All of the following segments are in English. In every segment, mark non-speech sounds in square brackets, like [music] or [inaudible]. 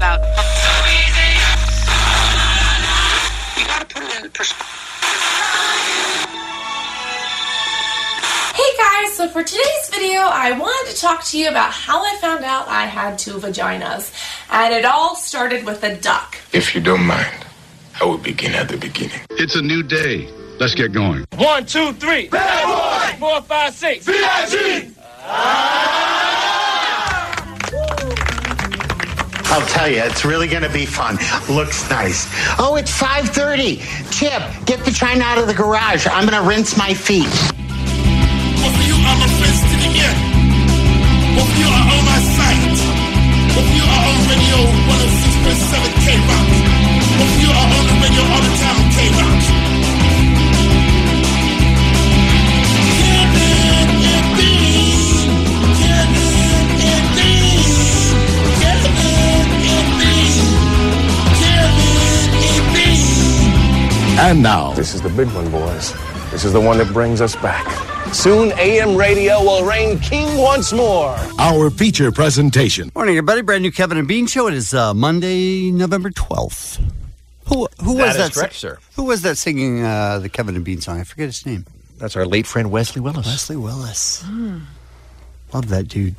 Much about. You gotta put it in perspective. Hey guys, so for today's video, I wanted to talk to you about how I found out I had two vaginas. And it all started with a duck. If you don't mind, I will begin at the beginning. It's a new day. Let's get going. One, two, three. Bad boy. Four, five, six. VIG! I'll tell you, it's really going to be fun. Looks nice. Oh, it's 5.30. Chip, get the china out of the garage. I'm going to rinse my feet. Both of you are my friends to the end. Both of you are on my site. Both of you are on radio 106.7 K-Rock. Both of you are on the radio all the time K-Rock. And now, This is the big one, boys. This is the one that brings us back. Soon, AM radio will reign king once more. our feature presentation. Morning, everybody. Brand new Kevin and Bean show. It is uh, Monday, November twelfth. Who who That was is that? correct, sir. Who was that singing uh, the Kevin and Bean song? I forget his name. That's our late friend Wesley Willis. Wesley Willis. Love that dude.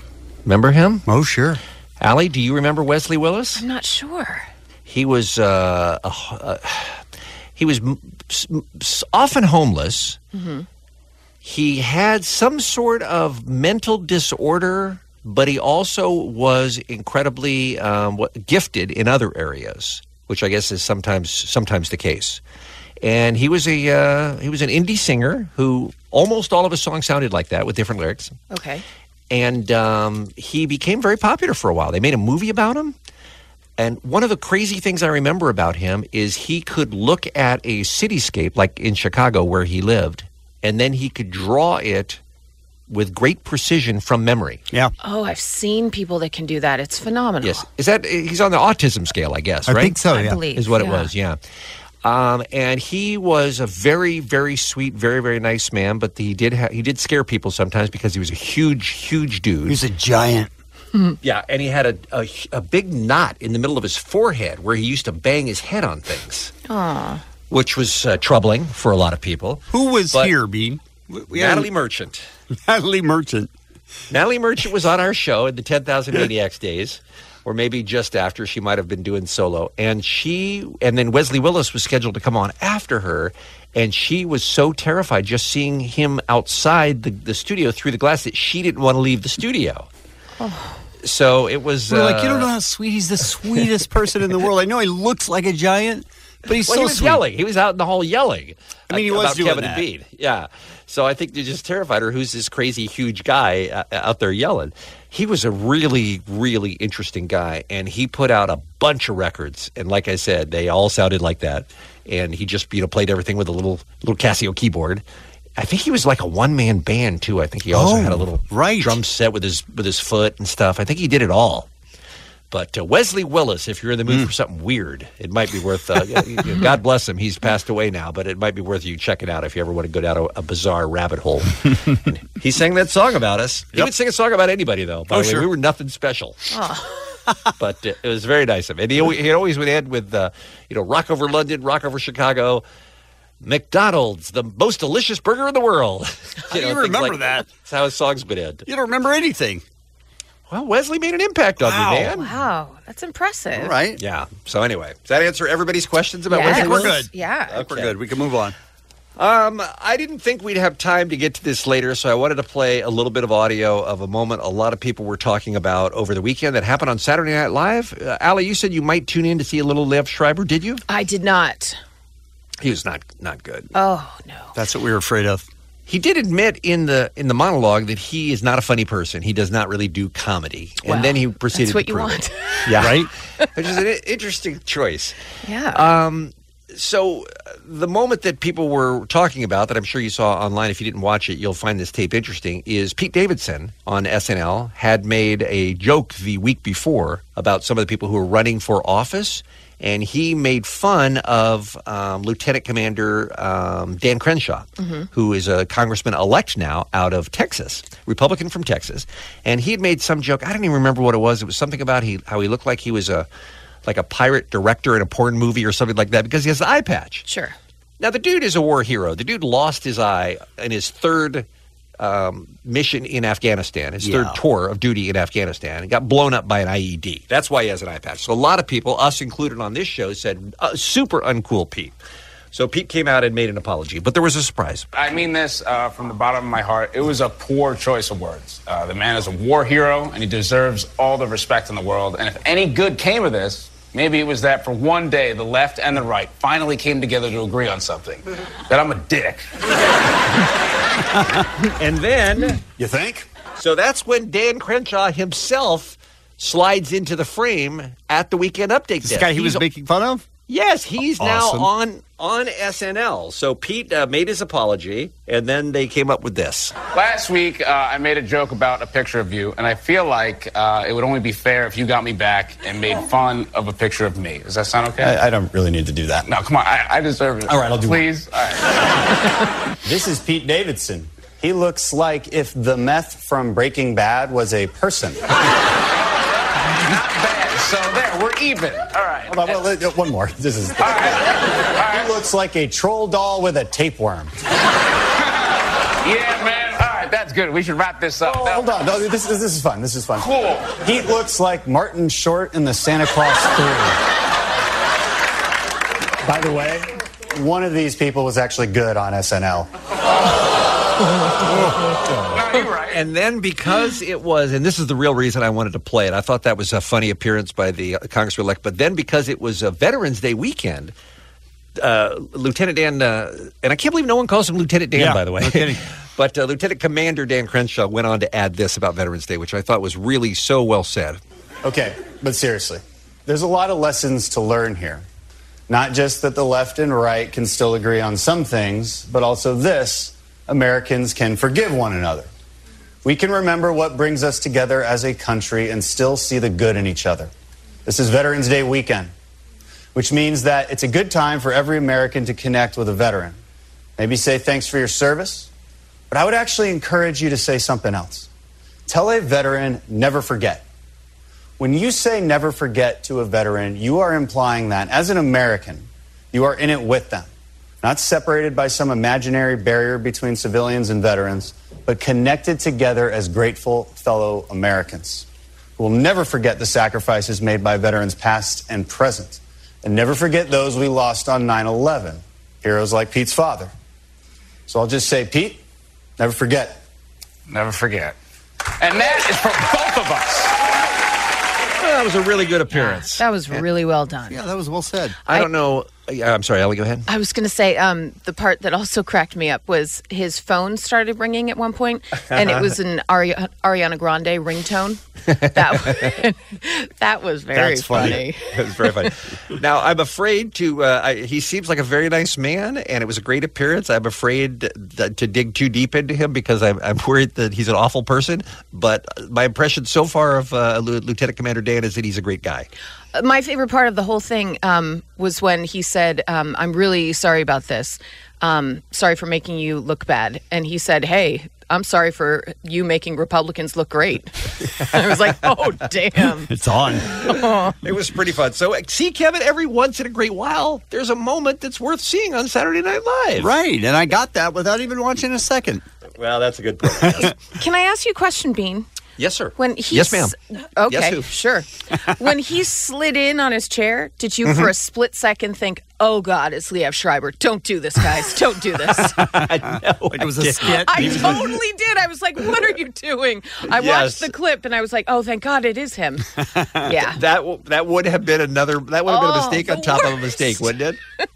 Remember him? Oh, sure. Allie, do you remember Wesley Willis? I'm not sure. He was uh, a, uh, he was m- s- s- often homeless. Mm-hmm. He had some sort of mental disorder, but he also was incredibly um, gifted in other areas, which I guess is sometimes sometimes the case. And he was a uh, he was an indie singer who almost all of his songs sounded like that with different lyrics. Okay. and um, he became very popular for a while. They made a movie about him. And one of the crazy things I remember about him is he could look at a cityscape, like in Chicago where he lived, and then he could draw it with great precision from memory. Yeah. Oh, I've seen people that can do that. It's phenomenal. Yes, is that he's on the autism scale? I guess I right. think so, I yeah. believe is what it was. Yeah. Um, and he was a very, very sweet, very, very nice man. But he did ha- he did scare people sometimes because he was a huge, huge dude. He's a giant. Yeah, and he had a, a a big knot in the middle of his forehead where he used to bang his head on things, Aw. which was uh, troubling for a lot of people. Who was But- here, Bean? We- we had- Natalie Merchant. [laughs] Natalie Merchant. Natalie Merchant was on our show in the 10,000 [laughs] Maniacs days, or maybe just after. She might have been doing solo. And she, and then Wesley Willis was scheduled to come on after her. And she was so terrified just seeing him outside the, the studio through the glass that she didn't want to leave the studio. So it was. We're like, you uh, don't know how sweet. He's the sweetest person in the world. I know he looks like a giant, but he's well, so he was sweet. yelling. He was out in the hall yelling. I mean, he was about doing Kevin that. and Bean. Yeah. So I think they just terrified her. Who's this crazy huge guy uh, out there yelling? He was a really, really interesting guy, and he put out a bunch of records. And like I said, they all sounded like that. And he just you know played everything with a little little Casio keyboard. I think he was like a one man band too. I think he also Oh, had a little right. drum set with his with his foot and stuff. I think he did it all. But uh, Wesley Willis, if you're in the mood for something weird, it might be worth. Uh, God bless him; he's passed away now, but it might be worth you checking out if you ever want to go down a, a bizarre rabbit hole. [laughs] He sang that song about us. He Yep. would sing a song about anybody, though. By Oh, the way, sure. we were nothing special. [laughs] but uh, it was very nice of him. And he, always- he always would end with, uh, you know, rock over London, rock over Chicago. McDonald's, the most delicious burger in the world. I [laughs] do you remember like that? That's how his songs would end. You don't remember anything. Well, Wesley made an impact on Wow. me, man. Wow, that's impressive. All right. Yeah. So anyway, does that answer everybody's questions about Yes. Wesley We're good. Yeah. I think We're good. We can move on. Um, I didn't think we'd have time to get to this later, so I wanted to play a little bit of audio of a moment a lot of people were talking about over the weekend that happened on Saturday Night Live. Uh, Allie, you said you might tune in to see a little Liev Schreiber. Did you? I did not. He was not not good. Oh no. That's what we were afraid of. He did admit in the in the monologue that he is not a funny person. He does not really do comedy, Well, and then he proceeded. that's what to you prove want. it. [laughs] yeah, Right? [laughs] Which is an interesting choice. Yeah. Um, so uh, the moment that people were talking about that I'm sure you saw online if you didn't watch it you'll find this tape interesting is Pete Davidson on SNL had made a joke the week before about some of the people who were running for office and he made fun of um, Lieutenant Commander um, Dan Crenshaw who is a congressman elect now out of Texas Republican from Texas and he had made some joke I don't even remember what it was it was something about he how he looked like he was a like a pirate director in a porn movie or something like that because he has the eye patch. Sure. Now the dude is a war hero. The dude lost his eye in his third um, mission in Afghanistan, his Yeah. third tour of duty in Afghanistan, and got blown up by an IED. That's why he has an eye patch. So a lot of people, us included on this show, said uh, super uncool Pete. So Pete came out and made an apology, but there was a surprise. I mean this uh, from the bottom of my heart. It was a poor choice of words. Uh, the man is a war hero, and he deserves all the respect in the world. And if any good came of this, maybe it was that for one day the left and the right finally came together to agree on something. That I'm a dick. [laughs] And then You think? So that's when Dan Crenshaw himself slides into the frame at the weekend update. This desk. guy he was He's- making fun of? Yes, he's Awesome. now on on SNL. So Pete uh, made his apology, and then they came up with this. Last week, uh, I made a joke about a picture of you, and I feel like uh, it would only be fair if you got me back and made fun of a picture of me. Does that sound okay? I, I don't really need to do that. no, come on. I, I deserve it. All right, I'll do one. Please. All right. [laughs] This is Pete Davidson. He looks like if the meth from Breaking Bad was a person. [laughs] Not bad. So there, we're even. All right. Hold on, well, one more. This is. All right. He looks like a troll doll with a tapeworm. [laughs] Yeah, man. All right, that's good. We should wrap this up. Oh, hold on. No, this, this, this is fun. This is fun. Cool. He looks like Martin Short in the Santa Claus 3. By the way, one of these people was actually good on SNL. No, you're right. [laughs] And then because it was, and this is the real reason I wanted to play it, I thought that was a funny appearance by the uh, Congressman elect. But then because it was a Veterans Day weekend, uh, Lieutenant Dan, uh, and I can't believe no one calls him Lieutenant Dan, Yeah, by the way. no kidding. [laughs] but uh, Lieutenant Commander Dan Crenshaw went on to add this about Veterans Day, which I thought was really so well said. Okay, but seriously, there's a lot of lessons to learn here. Not just that the left and right can still agree on some things, but also this Americans can forgive one another. We can remember what brings us together as a country and still see the good in each other. This is Veterans Day weekend, which means that it's a good time for every American to connect with a veteran. Maybe say thanks for your service, but I would actually encourage you to say something else. Tell a veteran, never forget. When you say never forget to a veteran, you are implying that as an American, you are in it with them, not separated by some imaginary barrier between civilians and veterans, but connected together as grateful fellow Americans. Who will never forget the sacrifices made by veterans past and present, and never forget those we lost on 9 11, heroes like Pete's father. So I'll just say, Pete, never forget. Never forget. And that is for both of us. Well, that was a really good appearance. That was really well done. Yeah, that was well said. I don't know. Yeah, I'm sorry, Ellie, go ahead. I was going to say um, the part that also [laughs] cracked me up was his phone started ringing at one point, and it was an Ari- Ariana Grande ringtone. [laughs] That [laughs] that was very That's funny. funny. It was very funny. now, I'm afraid to. Uh, I, he seems like a very nice man, and it was a great appearance. I'm afraid that, to dig too deep into him because I'm, I'm worried that he's an awful person. But my impression so far of uh, Lieutenant Commander Dan is that he's a great guy. My favorite part of the whole thing um, was when he said, um, "I'm really sorry about this. Um, sorry for making you look bad." And he said, "Hey." I'm sorry for you making Republicans look great. [laughs] I was like, oh, damn. [laughs] It's on. [laughs] It was pretty fun. So, uh, see, Kevin, every once in a great while, there's a moment that's worth seeing on Saturday Night Live. Right, and I got that without even watching a second. Well, that's a good point. Can I ask you a question, Bean? Yes, sir. When he yes, ma'am. s- Okay, Yes, who? sure. [laughs] when he slid in on his chair, did you Mm-hmm. for a split second think, "Oh God, it's Liev Schreiber. Don't do this, guys. Don't do this." [laughs] Like it was a skit. I totally did. I was like, "What are you doing?" I Yes. watched the clip and I was like, "Oh, thank God, it is him." [laughs] Yeah. That w- that would have been another. That would have been a Oh, mistake on top of a mistake, wouldn't it?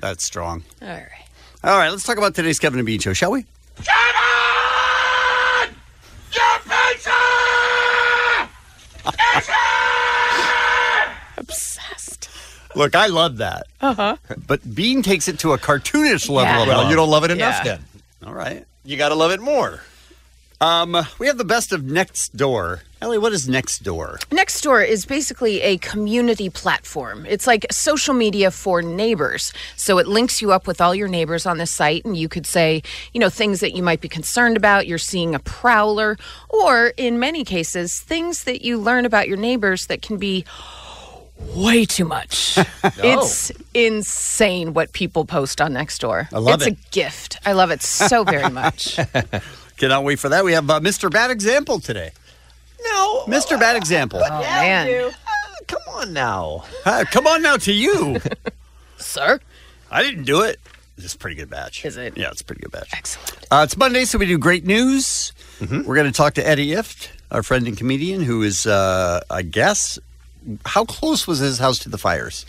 That's strong. All right. All right, let's talk about today's Kevin and Bean show, shall we? Obsessed. Look, I love that. Uh huh. But Bean takes it to a cartoonish level. Yeah. of Well, love. you don't love it enough Yeah. then. All right. You got to love it more. Um, we have the best of Next Door. Ellie, what is Next Door? Nextdoor is basically a community platform. It's like social media for neighbors. So it links you up with all your neighbors on the site, and you could say, you know, things that you might be concerned about. You're seeing a prowler, or in many cases, things that you learn about your neighbors that can be way too much. [laughs] [laughs] It's insane what people post on Nextdoor. I love it's it. a gift. I love it so very [laughs] much. Cannot wait for that. We have uh, Mr. Bad Example today. No. Mr. Bad Example. oh man, Come on now. Hi, come on now to you. [laughs] sir. I didn't do it. This is a pretty good batch. Is it? Yeah, it's a pretty good batch. Excellent. Uh, it's Monday, so we do great news. We're going to talk to Eddie Ifft, our friend and comedian, who is, uh, I guess, how close was his house to the fires?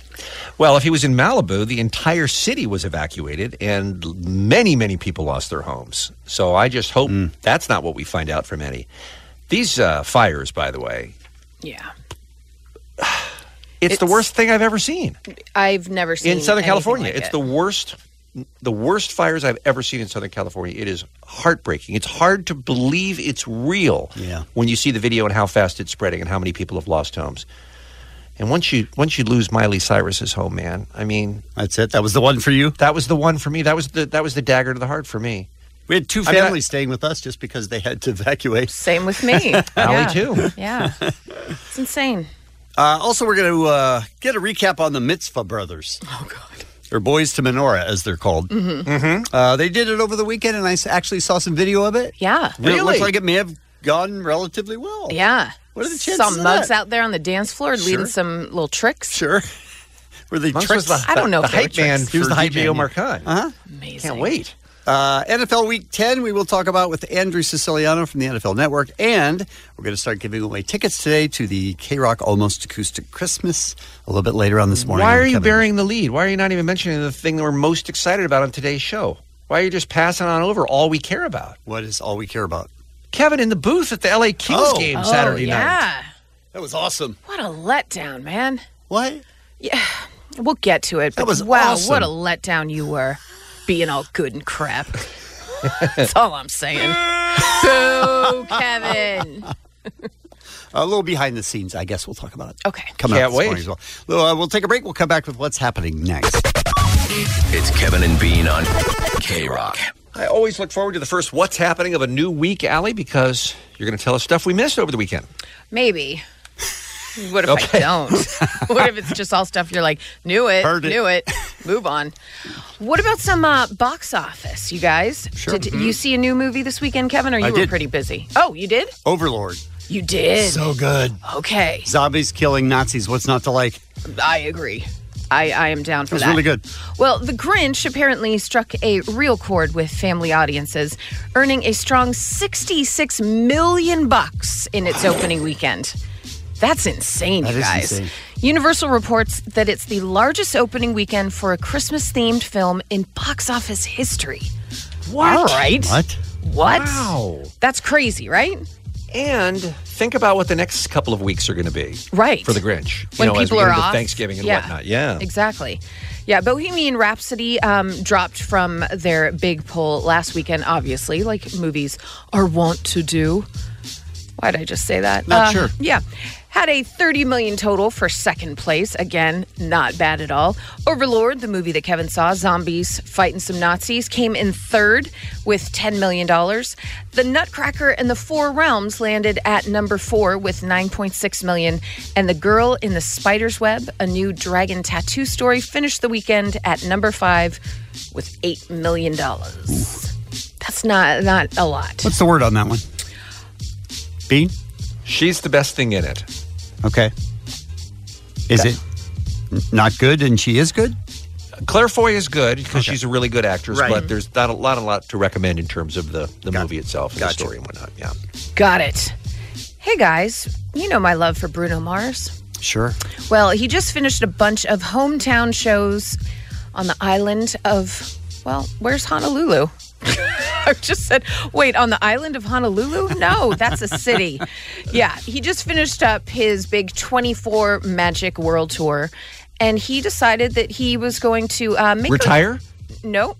Well, if he was in Malibu, the entire city was evacuated and many, many people lost their homes. So I just hope that's not what we find out from Eddie. These uh, fires, by the way, Yeah, [sighs] it's, the worst thing I've ever seen I've never seen in Southern California. like it's it. the worst, the worst fires I've ever seen in Southern California. It is heartbreaking. It's hard to believe it's real Yeah. when you see the video and how fast it's spreading and how many people have lost homes. And once you once you lose Miley Cyrus's home, man, I mean, That's it. That was the one for you. that was the one for me. That was the that was the dagger to the heart for me. We had two I mean, I- families staying with us just because they had to evacuate. Same with me. [laughs] Allie, yeah. too. Yeah. It's insane. Uh, also, we're going to uh, get a recap on the Mitzvah brothers. Oh, God. Or Boys to Menorah, as they're called. Mm-hmm. Uh, they did it over the weekend, and I actually saw some video of it. Yeah. And It looks like it may have gone relatively well. Yeah. What are the chances Saw of mugs that? out there on the dance floor leading some little tricks. Sure. [laughs] Were they Monks tricks? was the, I don't know the if they hype man He was the hype DJ man, Omar. Khan. Uh-huh. Amazing. Can't wait. Uh, NFL Week 10, we will talk about with Andrew Siciliano from the NFL Network. And we're going to start giving away tickets today to the K Rock Almost Acoustic Christmas a little bit later on this morning. Why are you Kevin. burying the lead? Why are you not even mentioning the thing that we're most excited about on today's show? Why are you just passing on over all we care about? What is all we care about? Kevin in the booth at the LA Kings Oh. game Oh, Saturday yeah. night. That was awesome. What a letdown, man. What? Yeah. We'll get to it. That But was wow, awesome. what a letdown you were. Being all good and crap. [laughs] That's all I'm saying. Boo, Kevin. [laughs] A little behind the scenes, I guess we'll talk about it. Okay. Coming Can't up this wait. morning as well. Well, uh, we'll take a break. We'll come back with what's happening next. It's Kevin and Bean on K Rock. I always look forward to the first What's Happening of a new week, Allie, because you're going to tell us stuff we missed over the weekend. Maybe. What if Okay. I don't? [laughs] what if it's just all stuff you're like, knew it, Heard it. knew it, move on? What about some uh, box office, you guys? Sure. Did you see a new movie this weekend, Kevin, or you I were did. pretty busy? Oh, you did? Overlord. You did. So good. okay. Zombies killing Nazis. What's not to like? I agree. I, I am down for It was that. really good. Well, The Grinch apparently struck a real chord with family audiences, earning a strong 66 million bucks in its opening weekend. That's insane, That you is guys. insane. Universal reports that it's the largest opening weekend for a Christmas-themed film in box office history. What? All right. What? What? Wow. That's crazy, right? And think about what the next couple of weeks are going to be. Right. For the Grinch. You when know, people are off. Thanksgiving and Yeah. whatnot. Yeah. Exactly. Yeah, Bohemian Rhapsody um, dropped from their big poll last weekend, obviously, like movies are wont to do. Why did I just say that? Uh, Not sure. Yeah. Had a 30 million total for second place. Again, not bad at all. Overlord, the movie that Kevin saw, zombies fighting some Nazis, came in third with $10 million. The Nutcracker and the Four Realms landed at number four with 9.6 million. And The Girl in the Spider's Web, a new dragon tattoo story, finished the weekend at number five with $8 million. That's not, not a lot. What's the word on that one? Bean? She's the best thing in it. Okay. Is it not good and she is good? Claire Foy is good because she's a really good actress, Right. but there's not a lot, a lot to recommend in terms of the, the movie itself and Gotcha. the story and whatnot. Yeah. Got it. Hey guys, you know my love for Bruno Mars. Sure. Well, he just finished a bunch of hometown shows on the island of Well, where's Honolulu? [laughs] I just said, wait, on the island of Honolulu? No, that's a city. [laughs] yeah, he just finished up his big 24 Magic World Tour, and he decided that he was going to uh, make a- Retire? no.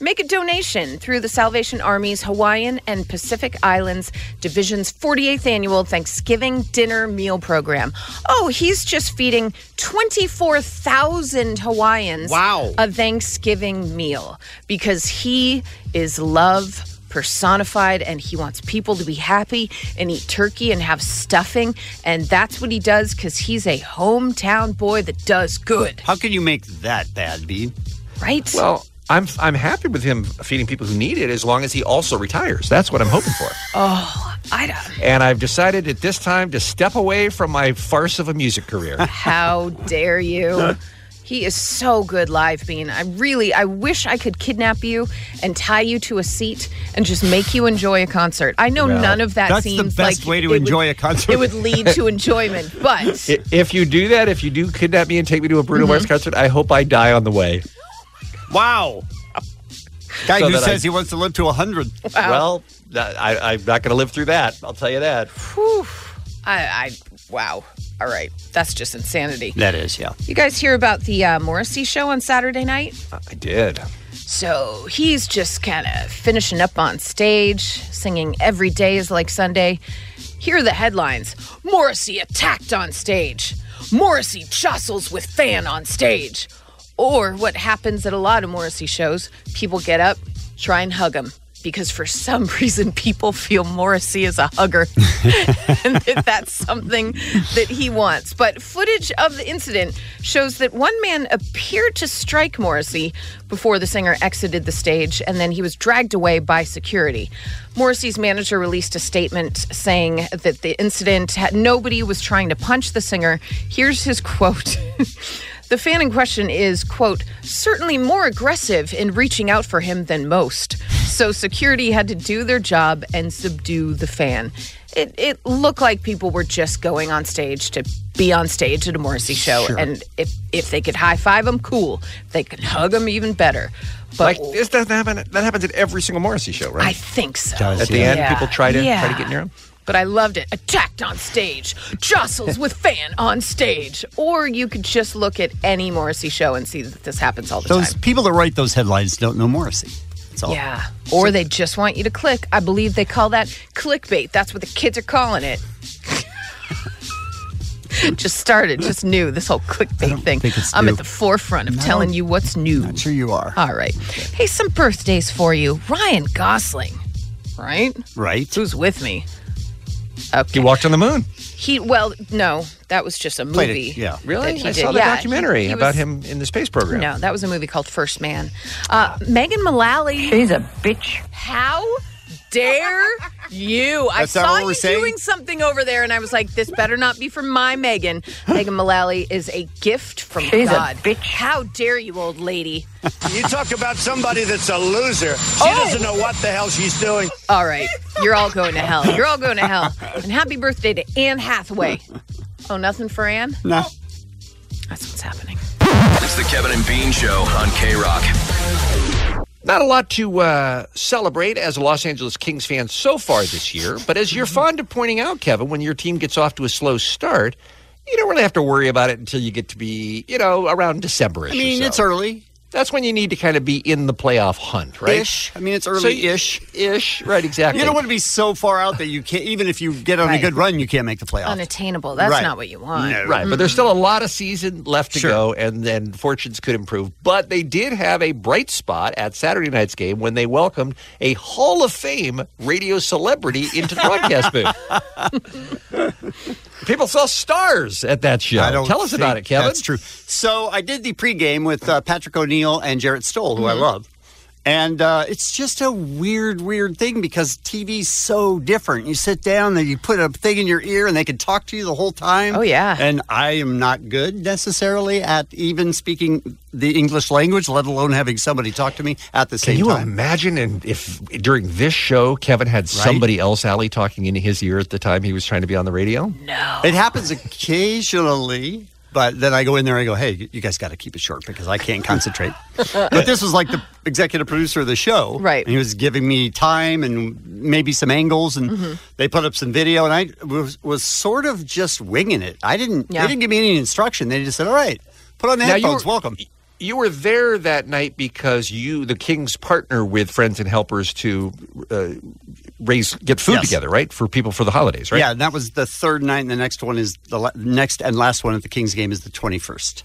Make a donation through the Salvation Army's Hawaiian and Pacific Islands Division's 48th annual Thanksgiving dinner meal program. Oh, he's just feeding 24,000 Hawaiians Wow. a Thanksgiving meal because he is love personified and he wants people to be happy and eat turkey and have stuffing and that's what he does cuz he's a hometown boy that does good. How can you make that bad, Bean? Right? Well, I'm I'm happy with him feeding people who need it as long as he also retires. That's what I'm hoping for. Oh, I don't And I've decided at this time to step away from my farce of a music career. How dare you? He is so good live, Bean. I really, I wish I could kidnap you and tie you to a seat and just make you enjoy a concert. I know Well, none of that that's the best like way to it would- enjoy a concert. It would lead to enjoyment, but [laughs] if you do that, if you do kidnap me and take me to a Bruno Mm-hmm. Mars concert, I hope I die on the way. Wow. Guy So who that I- says he wants to live to 100. Well, that, I, I'm not going to live through that. I'll tell you that. whew, I, I, wow. All right, that's just insanity. That is, yeah. You guys hear about the uh, Morrissey show on Saturday night? I did. So he's just kind of finishing up on stage, singing Every Day is Like Sunday. Here are the headlines Morrissey attacked on stage. Morrissey jostles with fan on stage. Or what happens at a lot of Morrissey shows people get up, try and hug him. Because for some [laughs] reason, people feel Morrissey is a hugger [laughs] and that that's something that he wants. But footage of the incident shows that one man appeared to strike Morrissey before the singer exited the stage, and then he was dragged away by security. Morrissey's manager released a statement saying that the incident had nobody was trying to punch the singer. Here's his [laughs] quote. The fan in question is, quote, certainly more aggressive in reaching out for him than most. So security had to do their job and subdue the fan. It, it looked like people were just going on stage to be on stage at a Morrissey show. Sure. And if, if they could high five him, cool. If they could hug him, even better. But like this doesn't happen. That happens at every single Morrissey show, right? I think so. At the end, Yeah. people try to try to get near him. But I loved it. Attacked on stage, jostles with fan on stage. Or you could just look at any Morrissey show and see that this happens all the Those time. Those people that write those headlines don't know Morrissey. That's all. Yeah. Or they just want you to click. I believe they call that clickbait. That's what the kids are calling it. [laughs] just started, just new, this whole clickbait thing. I'm new. at the forefront of No. telling you what's new. Not sure you are. All right. Hey, some birthdays for you. Ryan Gosling, right? Right. Who's with me? Okay. He walked on the moon. He well, no, that was just a Played it, movie. yeah. Really? that he I did. saw the Yeah, documentary he- he about was- him in the space program. No, that was a movie called First Man. Uh, Megan Mullally. She's a bitch. How dare you? I That's not saw what you we're saying? doing something over there, and I was like, "This better not be from my Megan." [gasps] Megan Mullally is a gift from She's a God. bitch. How dare you, old lady? You talk about somebody that's a loser. She Oh. doesn't know what the hell she's doing. All right, you're all going to hell. You're all going to hell. And happy birthday to Anne Hathaway. Oh, nothing for Anne? No. That's what's happening. It's the Kevin and Bean Show on K Rock. Not a lot to uh, celebrate as a Los Angeles Kings fan so far this year, but as you're fond of pointing out, Kevin, when your team gets off to a slow start, you don't really have to worry about it until you get to be, you know, around December. I mean, it's early. That's when you need to kind of be in the playoff hunt, right? Ish. I mean, it's So early-ish. ish, right? Exactly. You don't want to be so far out that you can't, even if you get on a good run, you can't make the playoffs. Unattainable. That's Right. not what you want. No. Right, but there's still a lot of season left to Sure. go, and then fortunes could improve. But they did have a bright spot at Saturday night's game when they welcomed a Hall of Fame radio celebrity into the broadcast booth. [laughs] People saw stars at that show. Tell us about it, Kevin. That's true. So I did the pregame with uh, Patrick O'Neal and Jarrett Stoll, who I Mm-hmm. love. And uh, it's just a weird, weird thing because TV's so different. You sit down and you put a thing in your ear and they can talk to you the whole time. Oh, yeah. And I am not good necessarily at even speaking the English language, let alone having somebody talk to me at the same. Can you time. imagine and if during this show Kevin had somebody else, Allie, talking into his ear at the time he was trying to be on the radio? No. It happens occasionally. But then I go in there and I go, hey, you guys got to keep it short because I can't concentrate. but this was like the executive producer of the show. Right. And he was giving me time and maybe some angles and Mhm. they put up some video and I was, was sort of just winging it. I didn't, Yeah. they didn't give me any instruction. They just said, all right, put on the Now, you headphones. were- Welcome. You were there that night because you, the Kings, partner with Friends and Helpers to uh, raise, get food Yes. together, right, for people for the holidays, right? Yeah, and that was the third night, and the next one is the la- next and last one at the Kings game is the twenty first.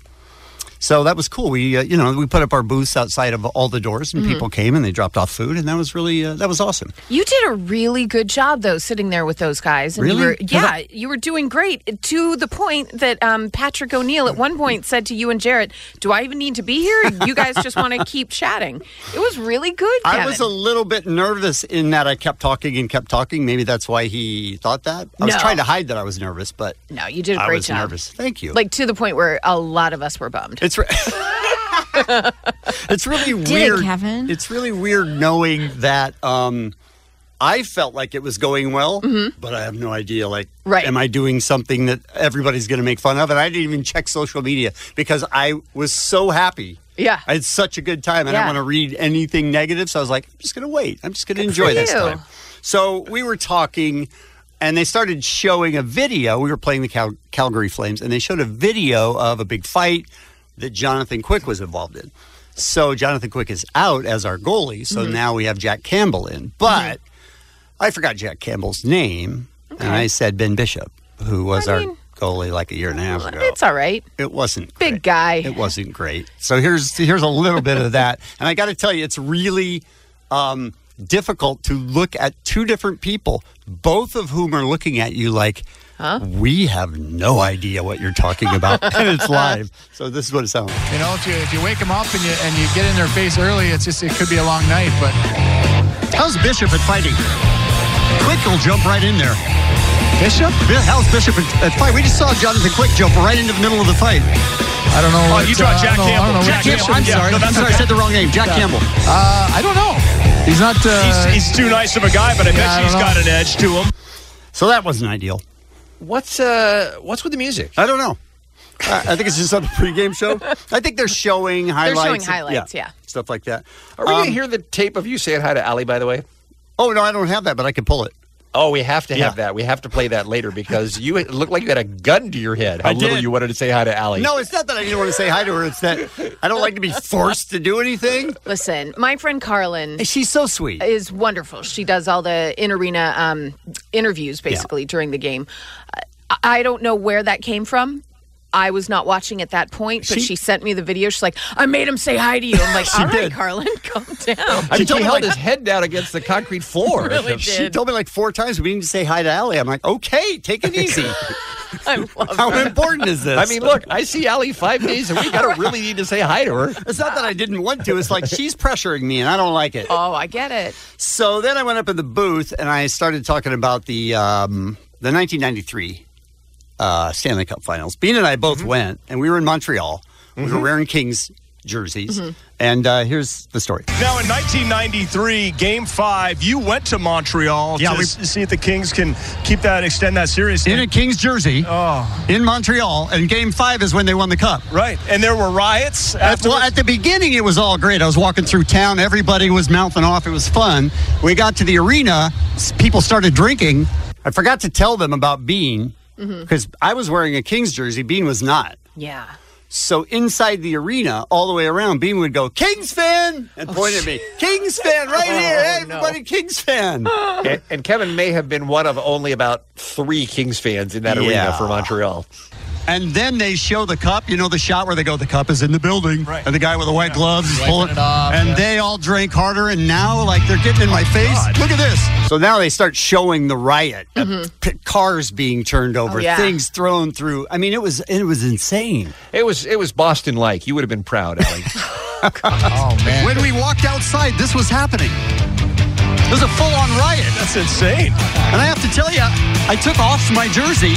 So that was cool. We, uh, you know, we put up our booths outside of all the doors, and Mhm. people came and they dropped off food, and that was really uh, that was awesome. You did a really good job, though, sitting there with those guys. And Really? You were, yeah, I- you were doing great to the point that um, Patrick O'Neal at one point said to you and Jarrett, "Do I even need to be here? You guys just want to [laughs] keep chatting." It was really good. I was a little bit nervous in that I kept talking and kept talking. Maybe that's why he thought that. I was trying to hide that I was nervous, but no, you did a I great was job. nervous. Thank you. Like to the point where a lot of us were bummed. It's re- [laughs] it's really Did it, weird, Kevin? It's really weird knowing that um, I felt like it was going well, but I have no idea. Like, Mm-hmm. Right. am I doing something that everybody's going to make fun of? And I didn't even check social media because I was so happy. Yeah. I had such a good time. I Yeah. don't want to read anything negative, so I was like, I'm just going to wait. I'm just going to enjoy this time. So we were talking, and they started showing a video. We were playing the Cal- Calgary Flames, and they showed a video of a big fight that Jonathan Quick was involved in. So Jonathan Quick is out as our goalie. So Mhm. now we have Jack Campbell in. But I forgot Jack Campbell's name, and I said Ben Bishop, who was our goalie like a year and a half ago. It's all right. It wasn't Big guy. it wasn't great. So here's here's a little bit of that, and I got to tell you, it's really um, difficult to look at two different people, both of whom are looking at you like. We have no idea what you're talking about, and it's [laughs] live. So this is what it sounds like. You know, if you if you wake them up and you and you get in their face early, it's just it could be a long night. But how's Bishop at fighting? Quick will jump right in there. Bishop? How's Bishop at, at fight? We just saw Jonathan Quick jump right into the middle of the fight. I don't know. Oh, what, you brought uh, Jack I don't know- I don't Campbell. know Jack what- Campbell. I'm sorry. I'm sorry, I said the wrong name. Jack Campbell. Uh, I don't know. He's not. Uh, He's, he's too nice of a guy, but I Yeah, bet you he's don't got an edge to him. So that wasn't ideal. What's uh what's with the music? I don't know. I I think it's just on the pregame show. [laughs] I think they're showing highlights. showing highlights, yeah. Stuff like that. Are we going Um, to hear the tape of you saying hi to Allie? by the way? Oh, no, I don't have that, but I can pull it. Oh, we have to have Yeah. that. We have to play that later because you it looked like you had a gun to your head. How I little did. you wanted to say hi to Allie. No, it's not that I didn't want to say hi to her. It's that I don't like to be forced to do anything. Listen, my friend Carlin. She's so sweet. Is wonderful. She does all the in arena um, interviews basically during the game. I- I don't know where that came from. I was not watching at that point, but She- she, sent me the video. She's like, I made him say hi to you. I'm like, [laughs] She all right, did. Carlin, [laughs] calm down. I mean, told he held like- his head down against the concrete floor. [laughs] Really She told me like four times we need to say hi to Allie. I'm like, okay, take it easy. I love How her. important is this? I mean, look, I see Allie five days a week. I don't really need to say hi to her. It's not that I didn't want to. It's like she's pressuring me, and I don't like it. Oh, I get it. So then I went up in the booth and I started talking about the um, the 1993 uh, Stanley Cup Finals. Bean and I both went, and we were in Montreal. We were wearing Kings jerseys, and uh, here's the story. Now, in 1993, Game Five, you went to Montreal Yeah, to we- see if the Kings can keep that, extend that series. In a Kings jersey Oh. in Montreal, and Game Five is when they won the cup. Right, and there were riots. At, well, at the beginning, it was all great. I was walking through town. Everybody was mouthing off. It was fun. We got to the arena. People started drinking. I forgot to tell them about Bean Mm-hmm. because I was wearing a Kings jersey. Bean was not. Yeah. So inside the arena, all the way around, Bean would go, Kings fan! And oh, point at me. Kings fan right oh, here. Hey, everybody, Kings fan. [gasps] and, and Kevin may have been one of only about three Kings fans in that arena Yeah. for Montreal. And then they show the cup. You know the shot where they go, the cup is in the building. Right. And the guy with the white gloves is Wiping pulling it off, And yeah. they all drank harder. And now, like, they're getting in my face. Look at this. So now they start showing the riot. uh, p- cars being turned over, yeah. things thrown through. I mean, it was it was insane. It was it was Boston like. You would have been proud, Allie. [laughs] oh man. When we walked outside, this was happening. It was a full on riot. That's insane. And I have to tell you, I took off my jersey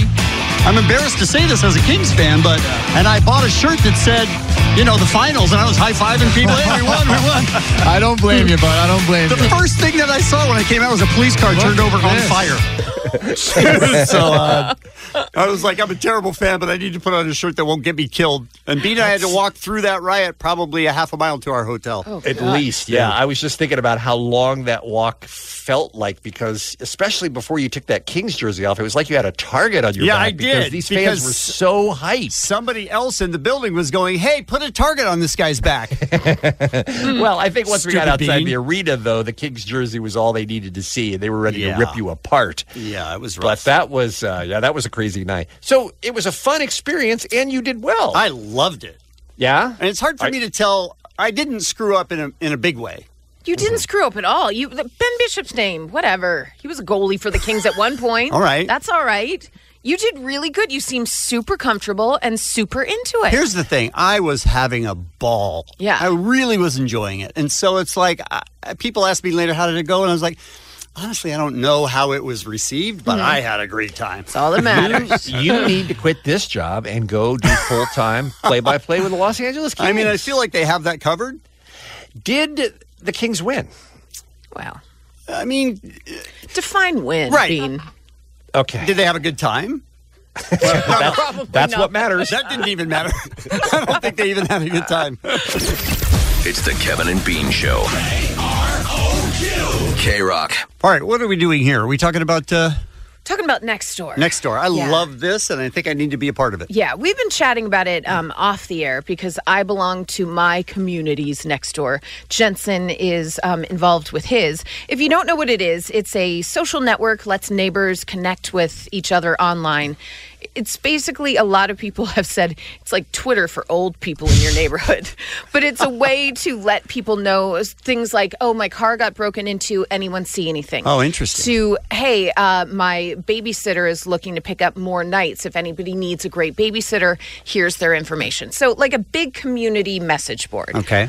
I'm embarrassed to say this as a Kings fan, but and I bought a shirt that said, you know, the finals, and I was high fiving people. Hey, we won, we won. [laughs] I don't blame you, bud. I don't blame The you. first thing that I saw when I came out was a police car turned over on this. fire. [laughs] so uh, I was like, I'm a terrible fan, but I need to put on a shirt that won't get me killed. And Bean and I had to walk through that riot probably a half a mile to our hotel. Oh, At least, yeah. I was just thinking about how long that walk felt like because, especially before you took that Kings jersey off, it was like you had a target on your Yeah, back I because did, these because fans were so hyped. Somebody else in the building was going, "Hey, put a target on this guy's back." [laughs] well, I think once we got outside bean. the arena, though, the Kings jersey was all they needed to see, and they were ready Yeah. to rip you apart. Yeah, it was But that was, uh, yeah, that was a crazy night. So it was a fun experience, and you did well. I loved it. yeah, And it's hard for me to tell. I didn't screw up in a in a big way. You didn't screw up at all. You the- Ben Bishop's name, whatever. He was a goalie for the Kings at one point. [laughs] All right. that's all right. You did really good. You seemed super comfortable and super into it. Here's the thing: I was having a ball. Yeah. I really was enjoying it, and so it's like I, people asked me later, "How did it go?" And I was like. Honestly, I don't know how it was received, but Mhm. I had a great time. That's all that matters. you need to quit this job and go do full time play by play with the Los Angeles Kings. I mean, I feel like they have that covered. Did the Kings win? Well, I mean, define win. Right. Bean. Okay. Did they have a good time? [laughs] That's, Probably that's what matters. That didn't even matter. [laughs] I don't think they even had a good time. [laughs] It's the Kevin and Bean Show. K Rock. All right, what are we doing here? Are we talking about uh, Talking about next door. next door? I Yeah. love this, and I think I need to be a part of it. Yeah, we've been chatting about it um, off the air because I belong to my communities next door. Jensen is um, involved with his. If you don't know what it is, it's a social network lets neighbors connect with each other online. It's basically a lot of people [laughs] have said it's like Twitter for old people in your neighborhood, [laughs] but it's a [laughs] way to let people know things like, "Oh, my car got broken into. Anyone see anything?" Oh, interesting. to hey uh, my babysitter is looking to pick up more nights if anybody needs a great babysitter here's their information so like a big community message board Okay.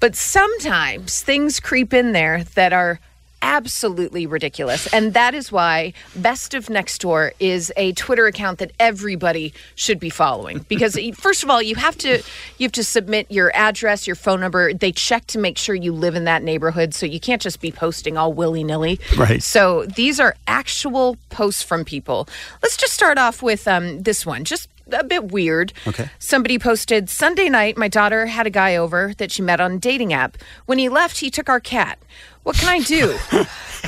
but sometimes things creep in there that are absolutely ridiculous and that is why best of next door is a twitter account that everybody should be following [laughs] because first of all you have to you have to submit your address your phone number they check to make sure you live in that neighborhood so you can't just be posting all willy-nilly Right. so these are actual posts from people let's just start off with um, this one just a bit weird Okay. Somebody posted Sunday night, my daughter had a guy over that she met on a dating app. When he left, he took our cat. What can I do?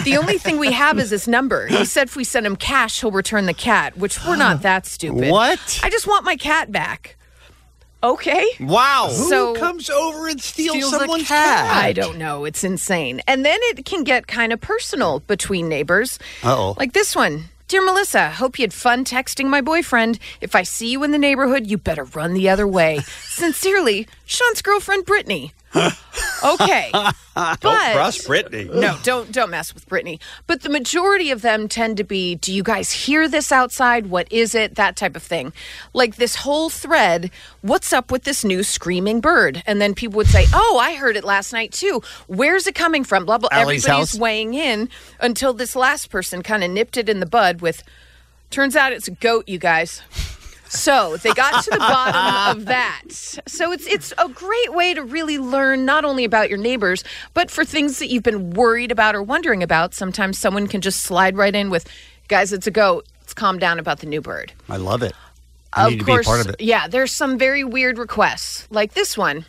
the only thing we have is this number. He said if we send him cash, he'll return the cat, which we're not [gasps] that stupid. What? I just want my cat back. Okay. Wow. So- Who comes over and steals, Steals someone's cat? cat? I don't know. It's insane. And then it can get kind of personal between neighbors. Uh-oh. Like this one. Dear Melissa, hope you had fun texting my boyfriend. If I see you in the neighborhood, you better run the other way. [laughs] Sincerely, Sean's girlfriend, Brittany. Okay. [laughs] But Don't cross Brittany. no, don't don't mess with Brittany. But the majority of them tend to be, do you guys hear this outside? What is it? That type of thing. Like this whole thread, what's up with this new screaming bird? And then people would say, "Oh, I heard it last night too. Where's it coming from?" Blah blah. Allie's Everybody's house? weighing in until this last person kind of nipped it in the bud with turns out it's a goat, you guys. So they got to the bottom of that. So it's it's a great way to really learn not only about your neighbors, but for things that you've been worried about or wondering about. Sometimes someone can just slide right in with, "Guys, it's a goat. Let's calm down about the new bird." I love it. I of course, part of it. yeah. There's some very weird requests, like this one.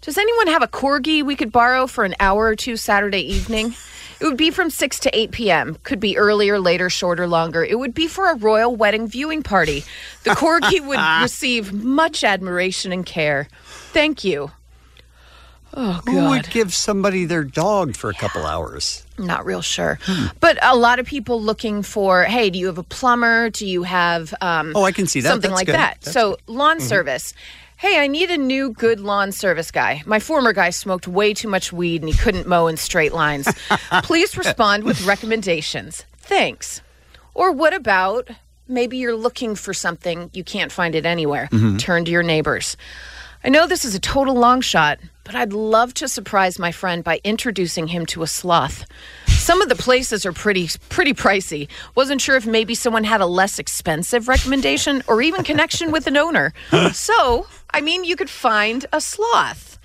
Does anyone have a corgi we could borrow for an hour or two Saturday evening? It would be from 6 to 8 p.m. Could be earlier, later, shorter, longer. It would be for a royal wedding viewing party. The corgi [laughs] would receive much admiration and care. Thank you. Oh, God. Who would give somebody their dog for a couple hours? Not real sure. Hmm. But a lot of people looking for, hey, do you have a plumber? Do you have um, Oh, I can see that. something That's like good. that? That's so lawn Mhm. service. Hey, I need a new good lawn service guy. My former guy smoked way too much weed and he couldn't mow in straight lines. [laughs] Please respond with recommendations. Thanks. Or what about maybe you're looking for something, you can't find it anywhere. Mhm. Turn to your neighbors. I know this is a total long shot, but I'd love to surprise my friend by introducing him to a sloth. Some of the places are pretty pretty pricey. Wasn't sure if maybe someone had a less expensive recommendation or even connection with an owner. [laughs] so, I mean, you could find a sloth.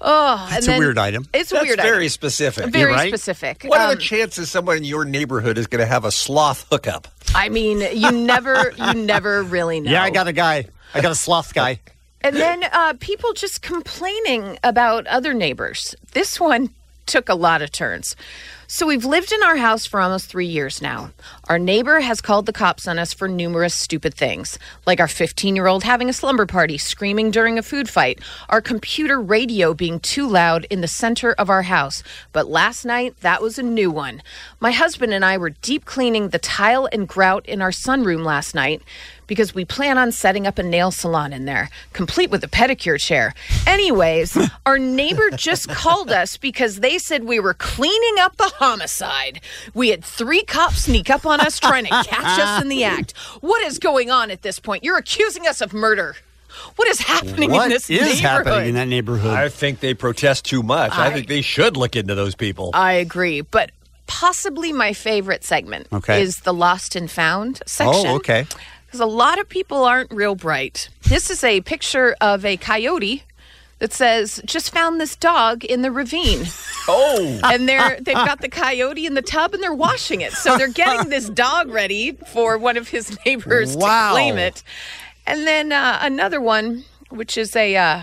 Oh, It's a weird item. It's a weird item. That's weird very item. specific. Very specific. What are Um, the chances someone in your neighborhood is going to have a sloth hookup? I mean, you never you never really know. [laughs] Yeah, I got a guy. I got a sloth guy. And then uh, people just complaining about other neighbors. This one took a lot of turns. So we've lived in our house for almost three years now. Our neighbor has called the cops on us for numerous stupid things, like our 15 year old having a slumber party, screaming during a food fight, our computer radio being too loud in the center of our house. But last night, that was a new one. My husband and I were deep cleaning the tile and grout in our sunroom last night because we plan on setting up a nail salon in there, complete with a pedicure chair. Anyways, [laughs] our neighbor just called us because they said we were cleaning up a homicide. We had three cops sneak up on us trying to catch us in the act. What is going on at this point? You're accusing us of murder. What is happening What in this is neighborhood? happening in that neighborhood? I think they protest too much. I, I- think they should look into those people. I agree, but possibly my favorite segment Okay. is the lost and found section. Oh, okay. Because a lot of people aren't real bright. This is a picture of a coyote that says, "Just found this dog in the ravine." [laughs] Oh, and they're they've got the coyote in the tub and they're washing it. So they're getting this [laughs] dog ready for one of his neighbors Wow. to claim it. And then uh, another one, which is a uh,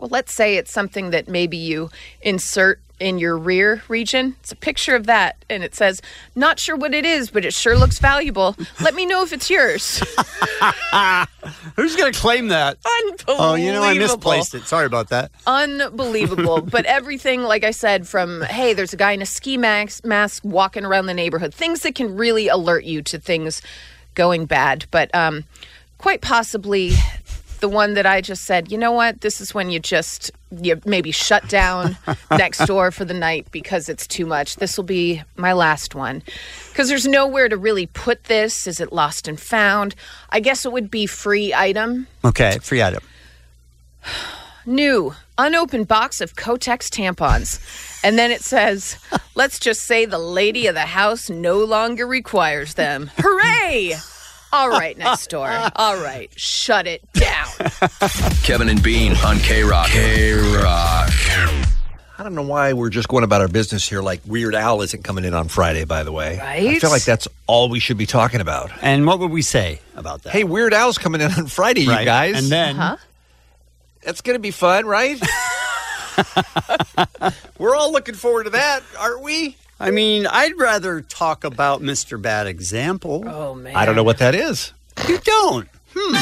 well, let's say it's something that maybe you insert in your rear region. It's a picture of that, and it says, "Not sure what it is, but it sure looks valuable. Let me know if it's yours." [laughs] Who's going to claim that? [laughs] Unbelievable. Oh, you know, I misplaced it. Sorry about that. Unbelievable. [laughs] but everything, like I said, from hey, there's a guy in a ski mask, mask walking around the neighborhood, things that can really alert you to things going bad. But um, quite possibly the one that I just said, you know what? This is when you just you maybe shut down [laughs] next door for the night because it's too much. This will be my last one. Because there's nowhere to really put this. Is it lost and found? I guess it would be free item. Okay, free item. [sighs] New unopened box of Kotex tampons. And then it says, [laughs] let's just say the lady of the house no longer requires them. Hooray! [laughs] All right, next door. All right, shut it down. Kevin and Bean on K Rock. K Rock. I don't know why we're just going about our business here like Weird Al isn't coming in on Friday, by the way. Right? I feel like that's all we should be talking about. And what would we say about that? Hey, Weird Al's coming in on Friday, you guys. And then- Huh? That's going to be fun, right? [laughs] we're all looking forward to that, aren't we? I mean, I'd rather talk about Mr. Bad Example. Oh, man. I don't know what that is. You don't. Hmm.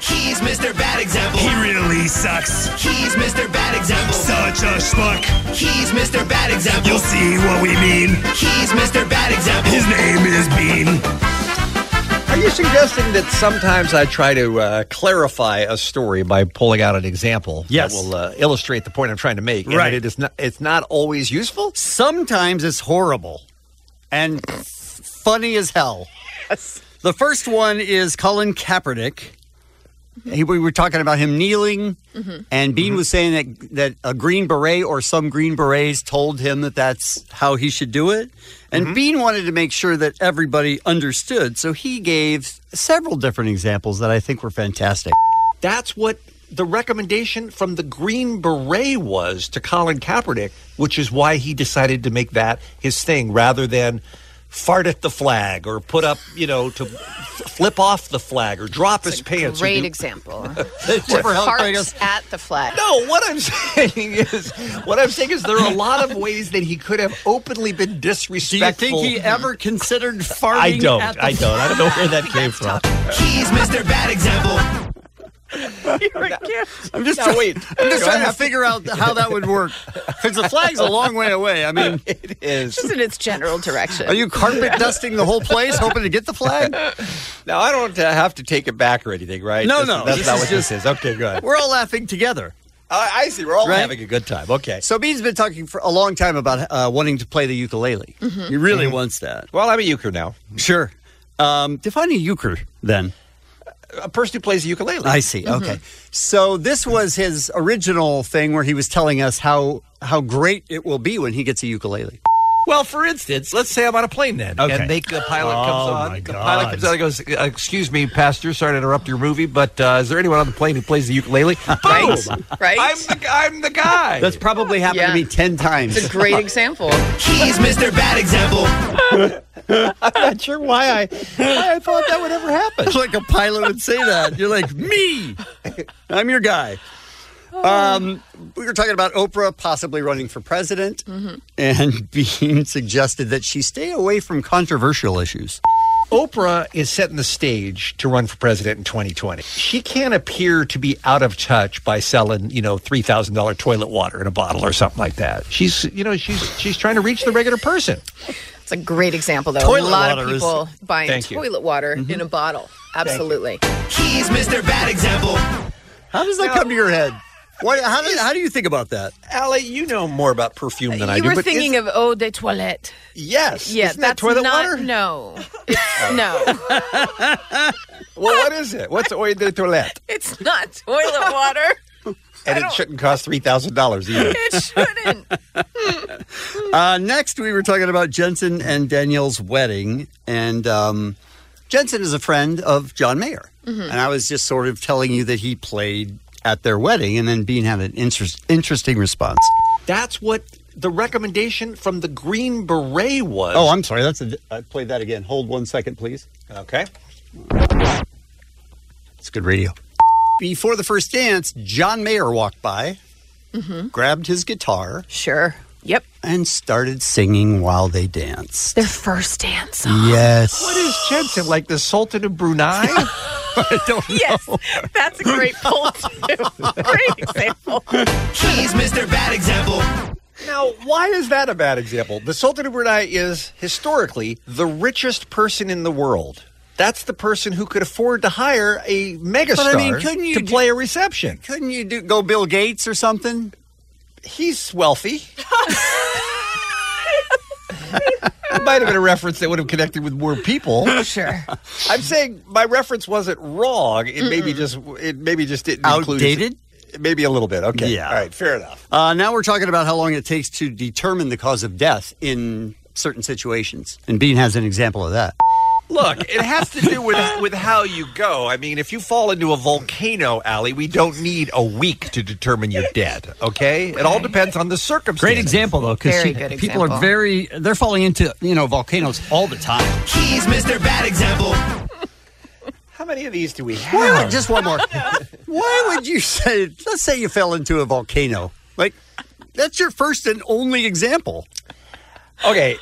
He's Mr. Bad Example. He really sucks. He's Mr. Bad Example. Such a schmuck. He's Mr. Bad Example. You'll see what we mean. He's Mr. Bad Example. His name is Bean. Are you suggesting that sometimes I try to uh, clarify a story by pulling out an example Yes. that will uh, illustrate the point I'm trying to make? and Right. It is not. It's not always useful. Sometimes it's horrible and funny as hell. Yes. The first one is Colin Kaepernick. He, we were talking about him kneeling, mm-hmm. and Bean mm-hmm. was saying that that a green beret or some green berets told him that that's how he should do it. And mm-hmm. Bean wanted to make sure that everybody understood, so he gave several different examples that I think were fantastic. That's what the recommendation from the Green Beret was to Colin Kaepernick, which is why he decided to make that his thing rather than fart at the flag or put up, you know, to flip off the flag or drop his pants. or Great do- example. Never helped Hearts bring us- at the flag. No, what I'm [laughs] saying is, what I'm saying is, there are a lot of ways that he could have openly been Do you think he ever considered farting? I don't. at the I don't. I don't know where that came [laughs] from. He's Mr. Bad Example. [laughs] I'm just No, trying, wait. I'm just trying to have to- figure out how that would work because the flag's a long way away. I mean, [laughs] It is. Just in its general direction. are you carpet dusting the whole place hoping to get the flag? [laughs] Now I don't uh, have to take it back or anything, right? No, This- no, That's not what just- this is. Okay, good. We're all laughing together. I, I see. We're all Right? having a good time. Okay. So Bean's been talking for a long time about uh, wanting to play the ukulele. He really wants that. Well, I'm a euchre now. Sure. Um, define a euchre then. A person who plays the ukulele. I see. Mm-hmm. Okay. So this was his original thing where he was telling us how how great it will be when he gets a ukulele. Well, for instance, let's say I'm on a plane then, Okay. and they, the pilot comes Oh, on. my The God. pilot comes on and goes, uh, "Excuse me, Pastor, sorry to interrupt your movie, but uh, is there anyone on the plane who plays the ukulele?" Right. [laughs] Boom! Right. I'm the I'm the guy. That's probably happened Yeah. to me 10 times. It's a great [laughs] example. He's Mr. Bad Example. [laughs] I'm not sure why I why I thought that would ever happen. It's like a pilot would say that. You're like, me. I'm your guy. Um, we were talking about Oprah possibly running for president and [laughs] being suggested that she stay away from controversial issues. Oprah is setting the stage to run for president in 2020. She can't appear to be out of touch by selling, you know, three thousand dollar toilet water in a bottle or something like that. She's, you know, she's she's trying to reach the regular person. It's a great example, though. Toilet a lot of water is- people buying Thank you. toilet water in a bottle. Absolutely. He's Mr. Bad Example. How does that come to your head? What, how, do, how do you think about that? Allie, you know more about perfume than I do. you were but thinking is- of eau de toilette. yes, Yes. Isn't that that's toilet not. water? No, it's, no, [laughs] Well, what is it? What's eau de toilette? it's not toilet water. [laughs] And it shouldn't cost three thousand dollars either. [laughs] It shouldn't. Uh, next, we were talking about Jensen and Danielle's wedding. And um, Jensen is a friend of John Mayer. And I was just sort of telling you that he played at their wedding. And then Bean had an interest, interesting response. That's what the recommendation from the Green Beret was. Oh, I'm sorry. That's a, I played that again. Hold one second, please. okay. It's good radio. Before the first dance, John Mayer walked by, mm-hmm. grabbed his guitar, Sure. Yep. and started singing while they danced. Their first dance. Yes. What is Jensen like the Sultan of Brunei? [laughs] I don't Yes, that's a great pull too. Great example. He's Mr. Bad Example. Now, why is that a bad example? The Sultan of Brunei is historically the richest person in the world. That's the person who could afford to hire a megastar But I mean, couldn't you to do- play a reception. Couldn't you do, go Bill Gates or something? He's wealthy. [laughs] it might have been a reference that would have connected with more people. Sure. [laughs] I'm saying my reference wasn't wrong. It maybe just it maybe just didn't include- Outdated? maybe a little bit. Okay. Yeah. All right. Fair enough. Uh, now we're talking about how long it takes to determine the cause of death in certain situations. And Bean has an example of that. Look, it has to do with [laughs] with how you go. I mean, if you fall into a volcano alley, we don't need a week to determine you're dead. Okay, it all depends on the circumstances. Great example, though, because Very good people are very, they're falling into, you know, volcanoes all the time. He's Mr. Bad Example. [laughs] How many of these do we Why have? would, just one more. [laughs] Why would you say, let's say you fell into a volcano? Like, that's your first and only example. Okay,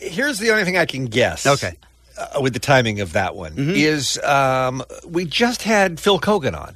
here's the only thing I can guess. Okay. Uh, with the timing of that one is um, we just had Phil Keoghan on,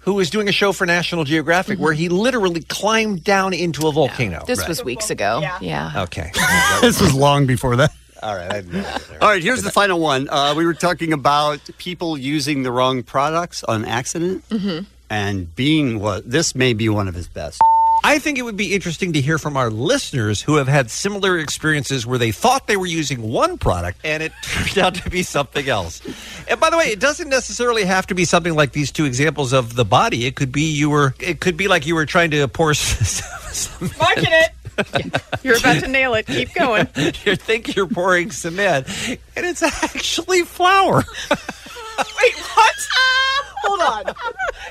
who was doing a show for National Geographic where he literally climbed down into a volcano. This was weeks ago. Yeah. okay. [laughs] this was long before that. All right. I didn't know All right. here's the final one. Uh, we were talking about people using the wrong products on accident, Mm-hmm. and being what This may be one of his best. I think it would be interesting to hear from our listeners who have had similar experiences where they thought they were using one product and it [laughs] turned out to be something else. And by the way, it doesn't necessarily have to be something like these two examples of the body. It could be you were. It could be like you were trying to pour. [laughs] Some, it. [laughs] You're about to nail it. Keep going. you think you're pouring cement, and it's actually flour. [laughs] Wait, what? Hold on.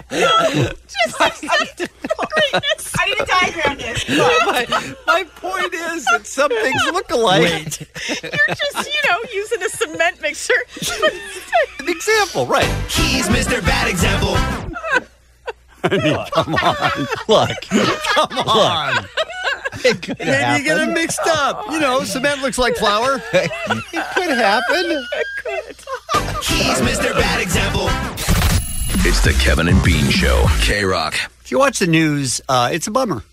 [laughs] Just [laughs] greatness. I need a diagram this. my, my point is that some things look alike. You're just, you know, using a cement mixer. An example, right? He's Mr. Bad Example. [laughs] Come on, Look, come on. it could Maybe you happen. get them mixed up. You know, cement looks like flour. [laughs] it could happen. It could. He's Mr. Bad Example. It's the Kevin and Bean Show. K Rock. If you watch the news, uh, it's a bummer.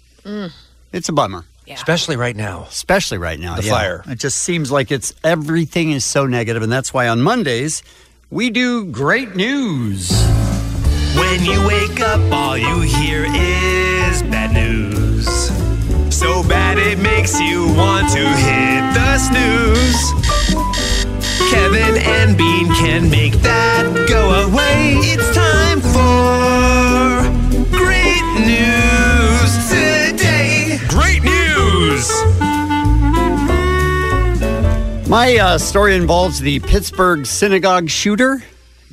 It's a bummer, Especially right now. especially right now. The yeah. fire. It just seems like it's everything is so negative, and that's why on Mondays we do great news. When you wake up, all you hear is bad news. So bad it makes you want to hit the snooze. Kevin and Bean can make that go away. It's time for great news today. Great news! My uh, story involves the Pittsburgh synagogue shooter.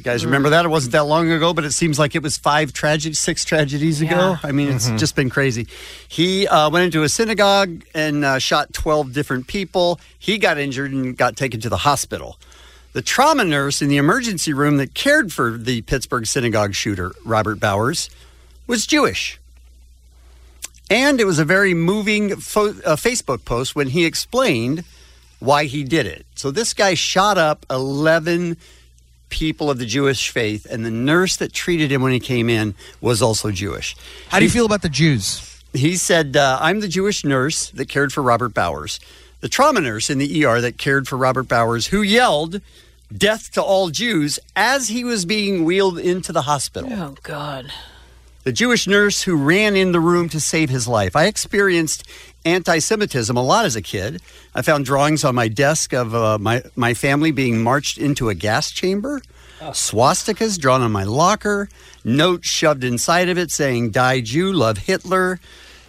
Guys remember that? It wasn't that long ago, but it seems like it was five tragedies, six tragedies ago. I mean, it's Mhm. just been crazy. He uh, went into a synagogue and uh, shot 12 different people. He got injured and got taken to the hospital. The trauma nurse in the emergency room that cared for the Pittsburgh synagogue shooter, Robert Bowers, was Jewish. And it was a very moving fo- uh, Facebook post when he explained why he did it. So this guy shot up 11 people of the Jewish faith, and the nurse that treated him when he came in was also Jewish. How do you feel about the Jews? He said, uh, I'm the Jewish nurse that cared for Robert Bowers, the trauma nurse in the ER that cared for Robert Bowers, who yelled, Death to all Jews, as he was being wheeled into the hospital Oh God. the Jewish nurse who ran in the room to save his life. I experienced anti Semitism a lot as a kid. I found drawings on my desk of uh, my, my family being marched into a gas chamber, swastikas drawn on my locker, notes shoved inside of it saying, Die Jew, love Hitler.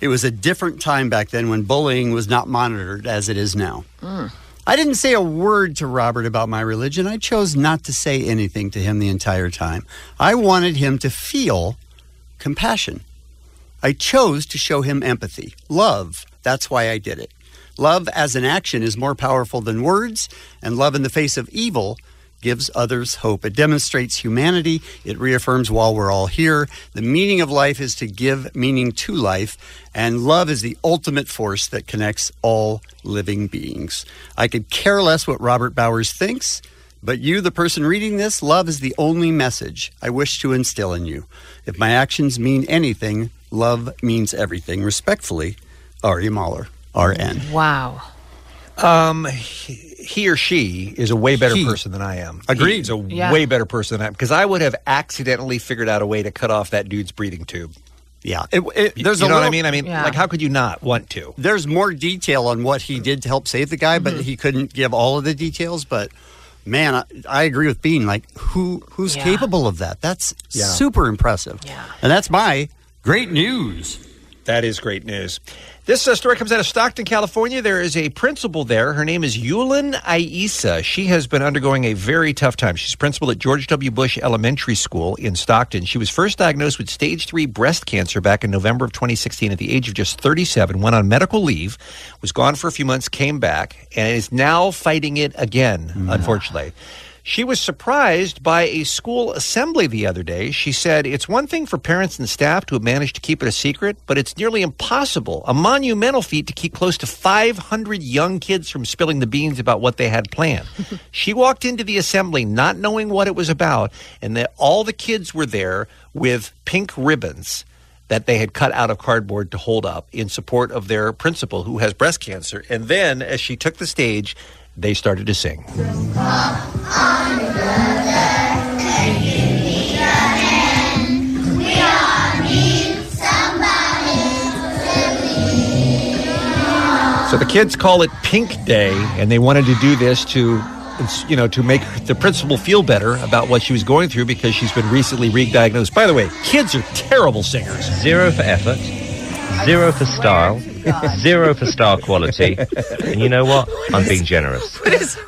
It was a different time back then when bullying was not monitored as it is now. I didn't say a word to Robert about my religion. I chose not to say anything to him the entire time. I wanted him to feel compassion. I chose to show him empathy, love. That's why I did it. Love as an action is more powerful than words, and love in the face of evil gives others hope. It demonstrates humanity. It reaffirms while we're all here. The meaning of life is to give meaning to life, and love is the ultimate force that connects all living beings. I could care less what Robert Bowers thinks. But you, the person reading this, love is the only message I wish to instill in you. If my actions mean anything, love means everything. Respectfully, Ari Mahler, RN. Wow. Um, he, he or she is a way better He. person than I am. Agreed. He's a Yeah. way better person than I am because I would have accidentally figured out a way to cut off that dude's breathing tube. Yeah, it, it, You- there's you a know what I little- mean? I mean, Yeah. like, how could you not want to? There's more detail on what he did to help save the guy, Mm-hmm. but he couldn't give all of the details. But man, I, I agree with Bean. Like, who who's Yeah. capable of that? That's Yeah. super impressive. Yeah. And that's my great news. That is great news. This uh, story comes out of Stockton, California. There is a principal there. Her name is Yulin Aisa. She has been undergoing a very tough time. She's principal at George W. Bush Elementary School in Stockton. She was first diagnosed with stage three breast cancer back in November of 2016 at the age of just 37, went on medical leave, was gone for a few months, came back, and is now fighting it again, unfortunately. She was surprised by a school assembly the other day. She said, It's one thing for parents and staff to have managed to keep it a secret, but it's nearly impossible, a monumental feat to keep close to 500 young kids from spilling the beans about what they had planned. [laughs] she walked into the assembly not knowing what it was about, and that all the kids were there with pink ribbons that they had cut out of cardboard to hold up in support of their principal who has breast cancer. And then, as she took the stage, they started to sing. So the kids call it Pink Day, and they wanted to do this to, you know, to make the principal feel better about what she was going through because she's been recently re-diagnosed. By the way, kids are terrible singers. Zero for effort, zero for style, zero for star quality. And you know what? I'm being generous.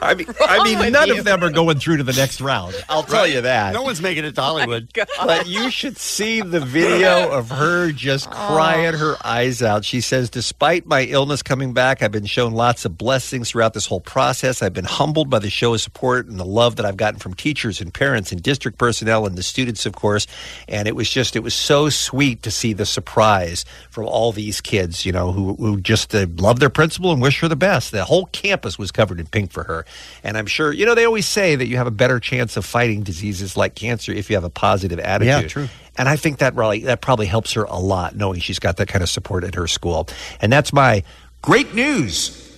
I mean, I mean, none of them are going through to the next round. I'll tell you that. No one's making it to Hollywood. But you should see the video of her just crying her eyes out. She says, Despite my illness coming back, I've been shown lots of blessings throughout this whole process. I've been humbled by the show's support and the love that I've gotten from teachers and parents and district personnel and the students, of course. And it was just, it was so sweet to see the surprise from all these kids, you know, who, who just uh, love their principal and wish her the best. The whole campus was covered in pink for her. And I'm sure, you know, they always say that you have a better chance of fighting diseases like cancer if you have a positive attitude. Yeah, true. And I think that really that probably helps her a lot, knowing she's got that kind of support at her school. And that's my great news.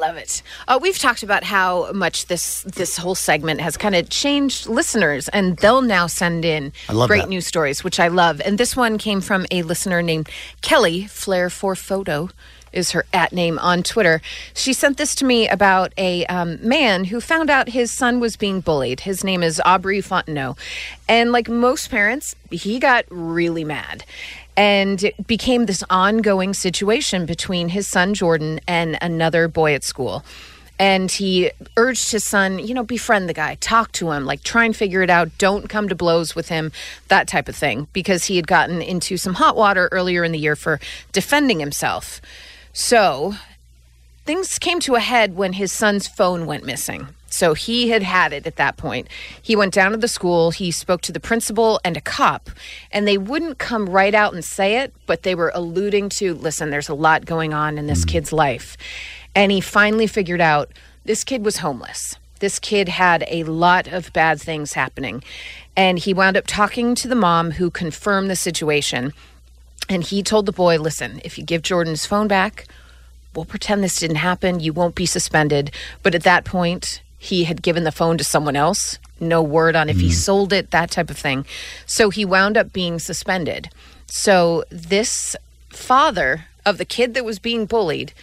Love it. Uh, we've talked about how much this this whole segment has kind of changed listeners, and they'll now send in great that. news stories, which I love. And this one came from a listener named Kelly Flair for Photo. Is her at name on Twitter. She sent this to me about a um, man who found out his son was being bullied. His name is Aubrey Fontenot. And like most parents, he got really mad. And it became this ongoing situation between his son Jordan and another boy at school. And he urged his son, you know, befriend the guy, talk to him, like try and figure it out. Don't come to blows with him, that type of thing, because he had gotten into some hot water earlier in the year for defending himself. So things came to a head when his son's phone went missing. So he had had it at that point. He went down to the school, he spoke to the principal and a cop, and they wouldn't come right out and say it, but they were alluding to listen, there's a lot going on in this mm. kid's life. And he finally figured out this kid was homeless. This kid had a lot of bad things happening. And he wound up talking to the mom who confirmed the situation. And he told the boy, listen, if you give Jordan's phone back, we'll pretend this didn't happen. You won't be suspended. But at that point, he had given the phone to someone else. No word on if he hmm. sold it, that type of thing. So he wound up being suspended. So this father of the kid that was being bullied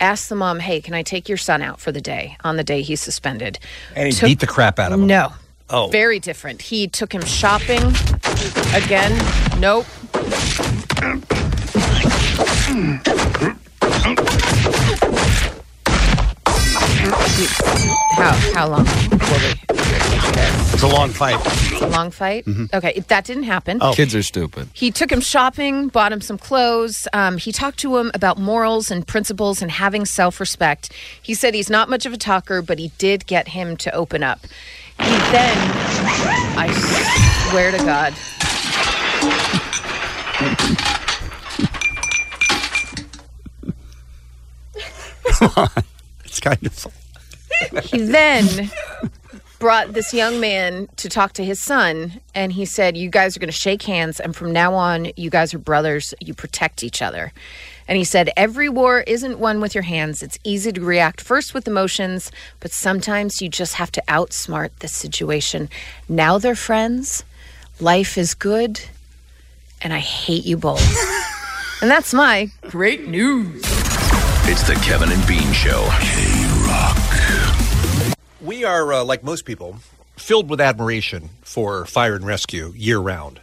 asked the mom, Hey, can I take your son out for the day on the day he's suspended? And he Took- beat the crap out of him. No. Oh. Very different. He took him shopping. Again, nope. [laughs] How how long were we? It's a long fight. It's a long fight. Mhm. Okay, if that didn't happen. Oh. Kids are stupid. He took him shopping, bought him some clothes. Um, he talked to him about morals and principles and having self respect. He said he's not much of a talker, but he did get him to open up. He then, I swear to God, It's [laughs] [laughs] kind of he then brought this young man to talk to his son, and he said, You guys are going to shake hands, and from now on, you guys are brothers. You protect each other. And he said, Every war isn't won with your hands. It's easy to react first with emotions, but sometimes you just have to outsmart the situation. Now they're friends. Life is good, and I hate you both. [laughs] and that's my great news. It's the Kevin and Bean Show. We are, uh, like most people, filled with admiration for fire and rescue year round.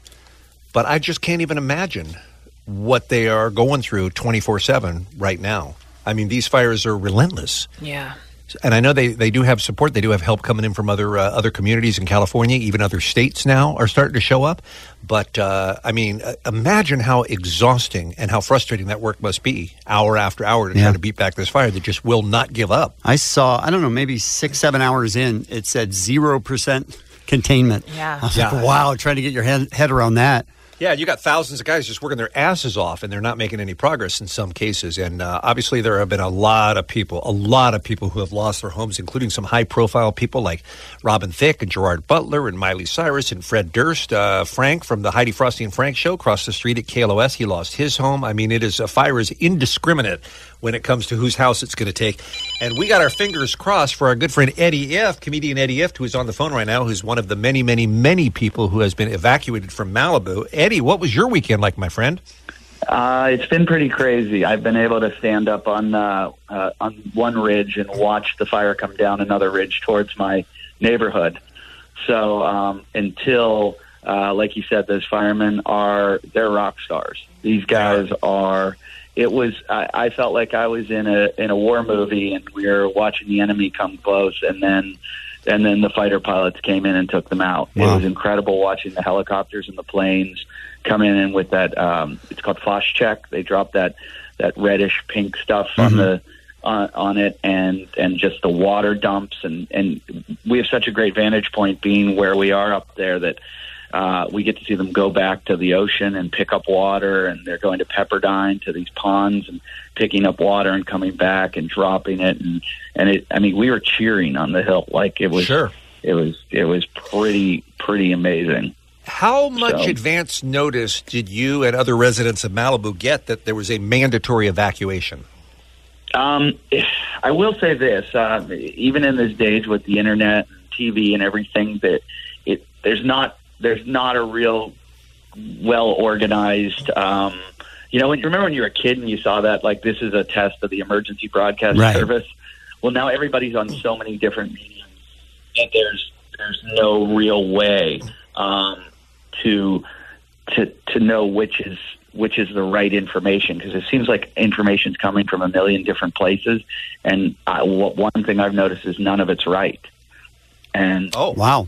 But I just can't even imagine what they are going through 24 7 right now. I mean, these fires are relentless. Yeah. And I know they, they do have support. They do have help coming in from other uh, other communities in California. Even other states now are starting to show up. But uh, I mean, uh, imagine how exhausting and how frustrating that work must be, hour after hour, to try to beat back this fire that just will not give up. I saw, I don't know, maybe six, seven hours in, it said 0% containment. Yeah. I was Yeah. like, wow, trying to get your head, head around that. Yeah, you got thousands of guys just working their asses off, and they're not making any progress in some cases. And uh, obviously, there have been a lot of people, a lot of people who have lost their homes, including some high-profile people like Robin Thicke and Gerard Butler and Miley Cyrus and Fred Durst. Uh, Frank from the Heidi Frosty and Frank show across the street at KLOS, he lost his home. I mean, it is a fire is indiscriminate when it comes to whose house it's going to take. And we got our fingers crossed for our good friend Eddie Ifft, comedian Eddie Ifft, who is on the phone right now, who's one of the many, many, many people who has been evacuated from Malibu. Eddie, what was your weekend like, my friend? Uh, it's been pretty crazy. I've been able to stand up on uh, uh, on one ridge and watch the fire come down another ridge towards my neighborhood. So um, until, uh, like you said, those firemen are they're rock stars. These guys are. It was. I, I felt like I was in a in a war movie, and we were watching the enemy come close, and then and then the fighter pilots came in and took them out. It was incredible watching the helicopters and the planes come in and with that. Um, it's called Phos-Chek. They drop that that reddish pink stuff on Mhm. the on, on it, and and just the water dumps, and and we have such a great vantage point being where we are up there that. Uh, we get to see them go back to the ocean and pick up water, and they're going to Pepperdine to these ponds and picking up water and coming back and dropping it, and and it. I mean, we were cheering on the hill like it was. Sure. It was it was pretty pretty amazing. How much So- advance notice did you and other residents of Malibu get that there was a mandatory evacuation? Um, I will say this: uh, even in this days with the internet, TV, and everything, that it there's not there's not a real well organized. Um, you know, when you remember when you were a kid and you saw that like this is a test of the emergency broadcast Right. service. Well, now everybody's on so many different mediums that there's there's no real way um, to to to know which is which is the right information because it seems like information's coming from a million different places, and I, one thing I've noticed is none of it's right. And oh wow,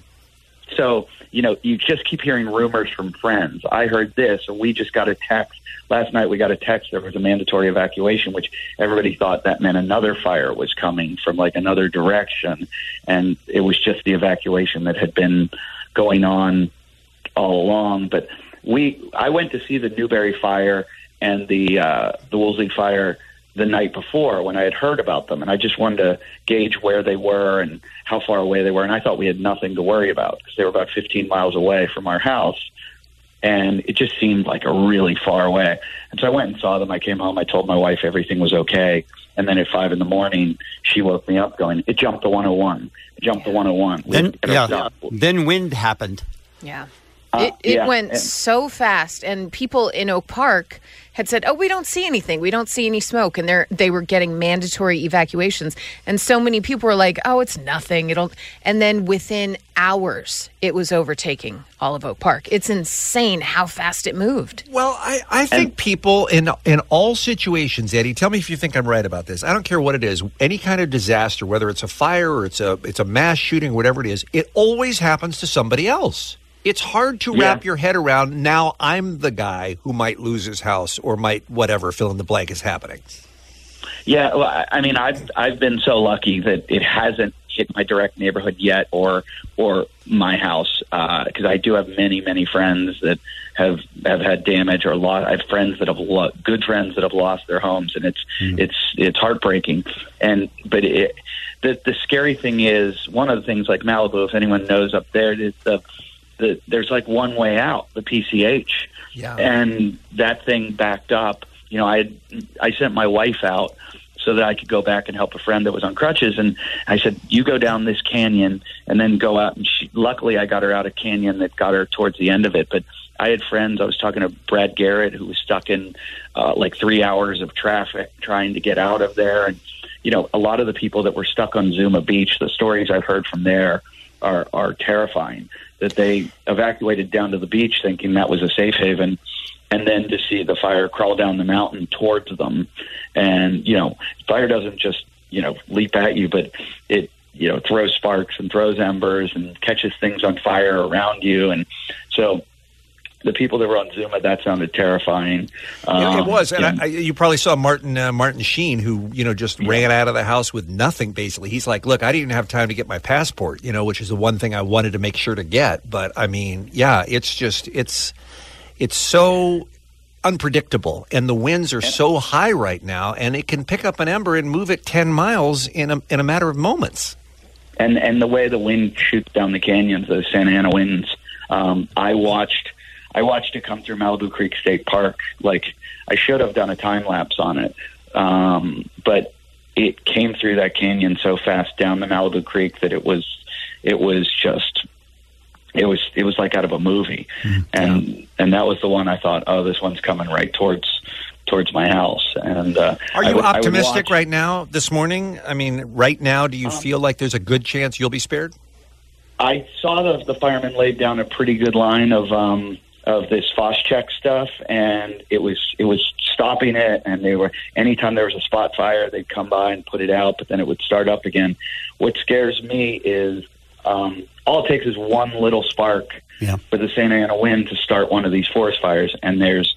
so you know you just keep hearing rumors from friends. I heard this, or we just got a text last night. We got a text there was a mandatory evacuation, which everybody thought that meant another fire was coming from like another direction, and it was just the evacuation that had been going on all along. But we, I went to see the Newberry fire and the uh, the Woolsey fire the night before when I had heard about them, and I just wanted to gauge where they were and how far away they were. And I thought we had nothing to worry about because they were about 15 miles away from our house, and it just seemed like a really far away. And so I went and saw them. I came home. I told my wife everything was okay. And then at five in the morning, she woke me up going, "It jumped the 101. It jumped the 101." We Then had to get yeah, then wind happened. Yeah. Uh, it it yeah, went and- so fast, and people in Oak Park had said, "Oh, we don't see anything. We don't see any smoke," and they they were getting mandatory evacuations. And so many people were like, "Oh, it's nothing. It'll." And then within hours, it was overtaking all of Oak Park. It's insane how fast it moved. Well, I, I think people in in all situations, Eddie. Tell me if you think I'm right about this. I don't care what it is. Any kind of disaster, whether it's a fire or it's a it's a mass shooting, or whatever it is, it always happens to somebody else. It's hard to Yeah. wrap your head around. Now I'm the guy who might lose his house or might whatever fill in the blank is happening. Yeah, well, I- I mean, I've I've been so lucky that it hasn't hit my direct neighborhood yet, or or my house, uh, because I do have many many friends that have have had damage or lost. I have friends that have lo- good friends that have lost their homes, and it's hmm. it's it's heartbreaking. And but it, the the scary thing is one of the things like Malibu, if anyone knows up there, is the the there's like one way out, the PCH Yeah. and that thing backed up. You know, I had, I sent my wife out so that I could go back and help a friend that was on crutches, and I said, "You go down this canyon and then go out." And she, luckily, I got her out a canyon that got her towards the end of it. But I had friends. I was talking to Brad Garrett, who was stuck in uh, like three hours of traffic trying to get out of there, and you know, a lot of the people that were stuck on Zuma Beach. The stories I've heard from there are are terrifying. That they evacuated down to the beach thinking that was a safe haven, and then to see the fire crawl down the mountain towards them, and you know, fire doesn't just you know leap at you, but it you know throws sparks and throws embers and catches things on fire around you, and so. The people that were on Zuma, that sounded terrifying. Yeah, it Um, was, and and- I, I, you probably saw Martin uh, Martin Sheen, who you know just ran out of the house with nothing. Basically, he's like, "Look, I didn't even have time to get my passport, you know, which is the one thing I wanted to make sure to get." But I mean, yeah, it's just it's it's so unpredictable, and the winds are so high right now, and it can pick up an ember and move it ten miles in a in a matter of moments. and and the way the wind shoots down the canyons, those Santa Ana winds. Um, I watched I watched it come through Malibu Creek State Park. Like I should have done a time lapse on it, um, but it came through that canyon so fast down the Malibu Creek that it was it was just it was it was like out of a movie, and and that was the one I thought, oh, this one's coming right towards towards my house. And uh, Are you optimistic right now? This morning, I mean, right now, do you feel like there's a good chance you'll be spared? I saw the the firemen laid down a pretty good line of um of this check stuff, and it was it was stopping it. And they were anytime there was a spot fire, they'd come by and put it out, but then it would start up again. What scares me is um, all it takes is one little spark for the Santa Ana wind to start one of these forest fires, and there's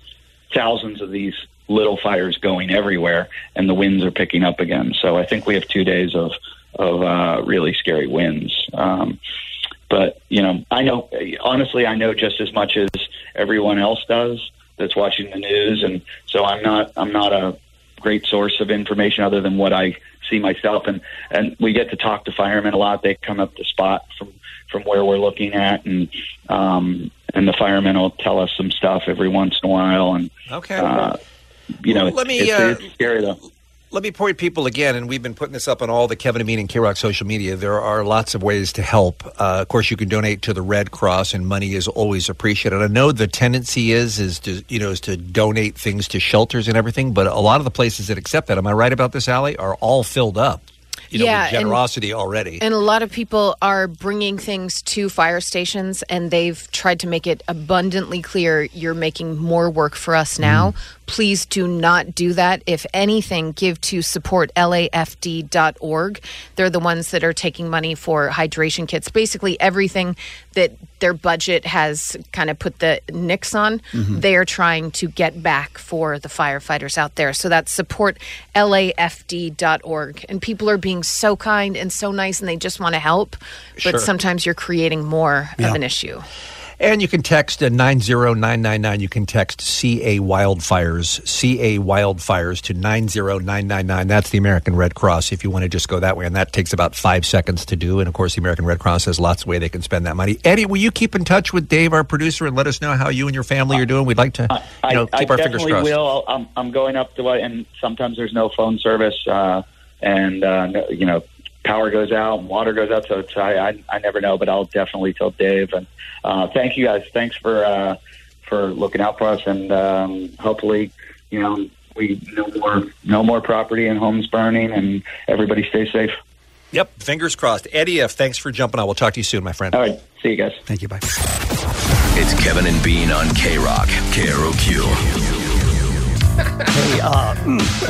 thousands of these little fires going everywhere, and the winds are picking up again. So I think we have two days of of uh, really scary winds. Um, but you know, I know honestly, I know just as much as everyone else does that's watching the news, and so I'm not I'm not a great source of information other than what I see myself, and and we get to talk to firemen a lot. They come up the spot from from where we're looking at, and um, and the firemen will tell us some stuff every once in a while, and Okay. uh, you know, Well, let me, it's, uh, it's scary though. Let me point people again, and we've been putting this up on all the Kevin Bean and K Rock social media. There are lots of ways to help. Uh, of course, you can donate to the Red Cross, and money is always appreciated. I know the tendency is is to you know is to donate things to shelters and everything, but a lot of the places that accept that, am I right about this, Allie, are all filled up. you know, Yeah, with and- generosity already. And a lot of people are bringing things to fire stations, and they've tried to make it abundantly clear you're making more work for us now. Please do not do that. If anything, give to support lafd.org. They're the ones that are taking money for hydration kits. Basically, everything that their budget has kind of put the nix on, Mhm. they are trying to get back for the firefighters out there. So that's support lafd.org. And people are being so kind and so nice and they just want to help. But Sure. sometimes you're creating more Yeah. of an issue. And you can text uh, 90999. You can text CA Wildfires, CA Wildfires to 90999. That's the American Red Cross if you want to just go that way. And that takes about five seconds to do. And of course, the American Red Cross has lots of way they can spend that money. Eddie, will you keep in touch with Dave, our producer, and let us know how you and your family are doing? We'd like to you know, I, keep I our fingers definitely crossed. will. I'm, I'm going up to and sometimes there's no phone service, uh, and uh, you know, power goes out, and water goes out. So it's, I, I, I never know, but I'll definitely tell Dave. And uh, thank you guys. Thanks for uh, for looking out for us, and um, hopefully, you know, we no more no more property and homes burning, and everybody stay safe. Yep, fingers crossed. Eddie, F, thanks for jumping on. We'll talk to you soon, my friend. All right, see you guys. Thank you. Bye. It's Kevin and Bean on K Rock, KROQ. Hey, uh,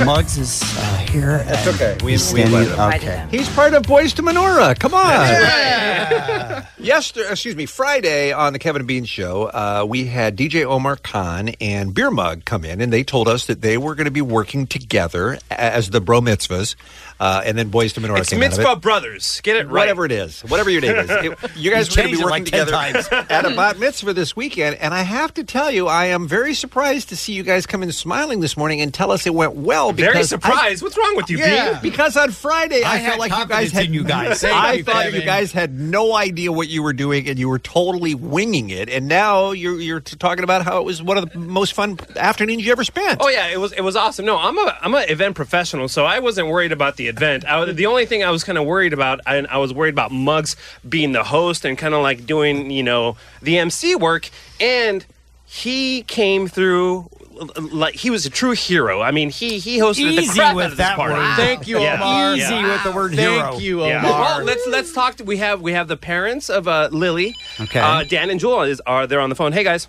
Muggs is uh, here. That's okay. We, he's we standing- invited him. Okay. He's part of Boys to Menorah. Come on. Yesterday, excuse me, Friday on the Kevin and Bean show, uh, we had DJ Omar Khan and Beer Mug come in, and they told us that they were going to be working together as the Bro Mitzvahs, uh, and then Boys to Menorah It's came out of Mitzvah it. Brothers. Get it right. Whatever it is, whatever your name is, [laughs] It- you guys You are going to be working like together times. [laughs] at a bat mitzvah this weekend, and I have to tell you, I am very surprised to see you guys come in smiling this morning and tell us it went well. Very because I- surprised. What's wrong with you, yeah, Bean? because on Friday I, I felt like you guys had you guys. I you, thought you guys had no idea what you were doing, and you were totally winging it. And now you're you're talking about how it was one of the most fun afternoons you ever spent. Oh yeah, it was it was awesome. No, I'm a I'm an event professional, so I wasn't worried about the event. I, the only thing I was kind of worried about, I, I was worried about Muggs being the host and kind of like doing you know the MC work, and he came through. Like he was a true hero. I mean, he he hosted the Easy crap with out of this that party. word. Thank you, Omar. Easy with the word Thank hero. you, Yeah. Omar. Well, let's let's talk. To, we have we have the parents of uh, Lily. Okay. Uh, Dan and Jewel is are there on the phone? Hey guys.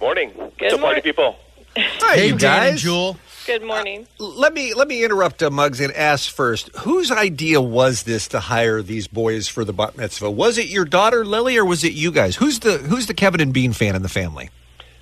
Morning. What's up, party people? Hi, Hey, you Dan guys. and Jewel. Good morning. Let me let me interrupt uh, Muggs and ask first. Whose idea was this to hire these boys for the bat mitzvah? Was it your daughter Lily, or was it you guys? Who's the Who's the Kevin and Bean fan in the family?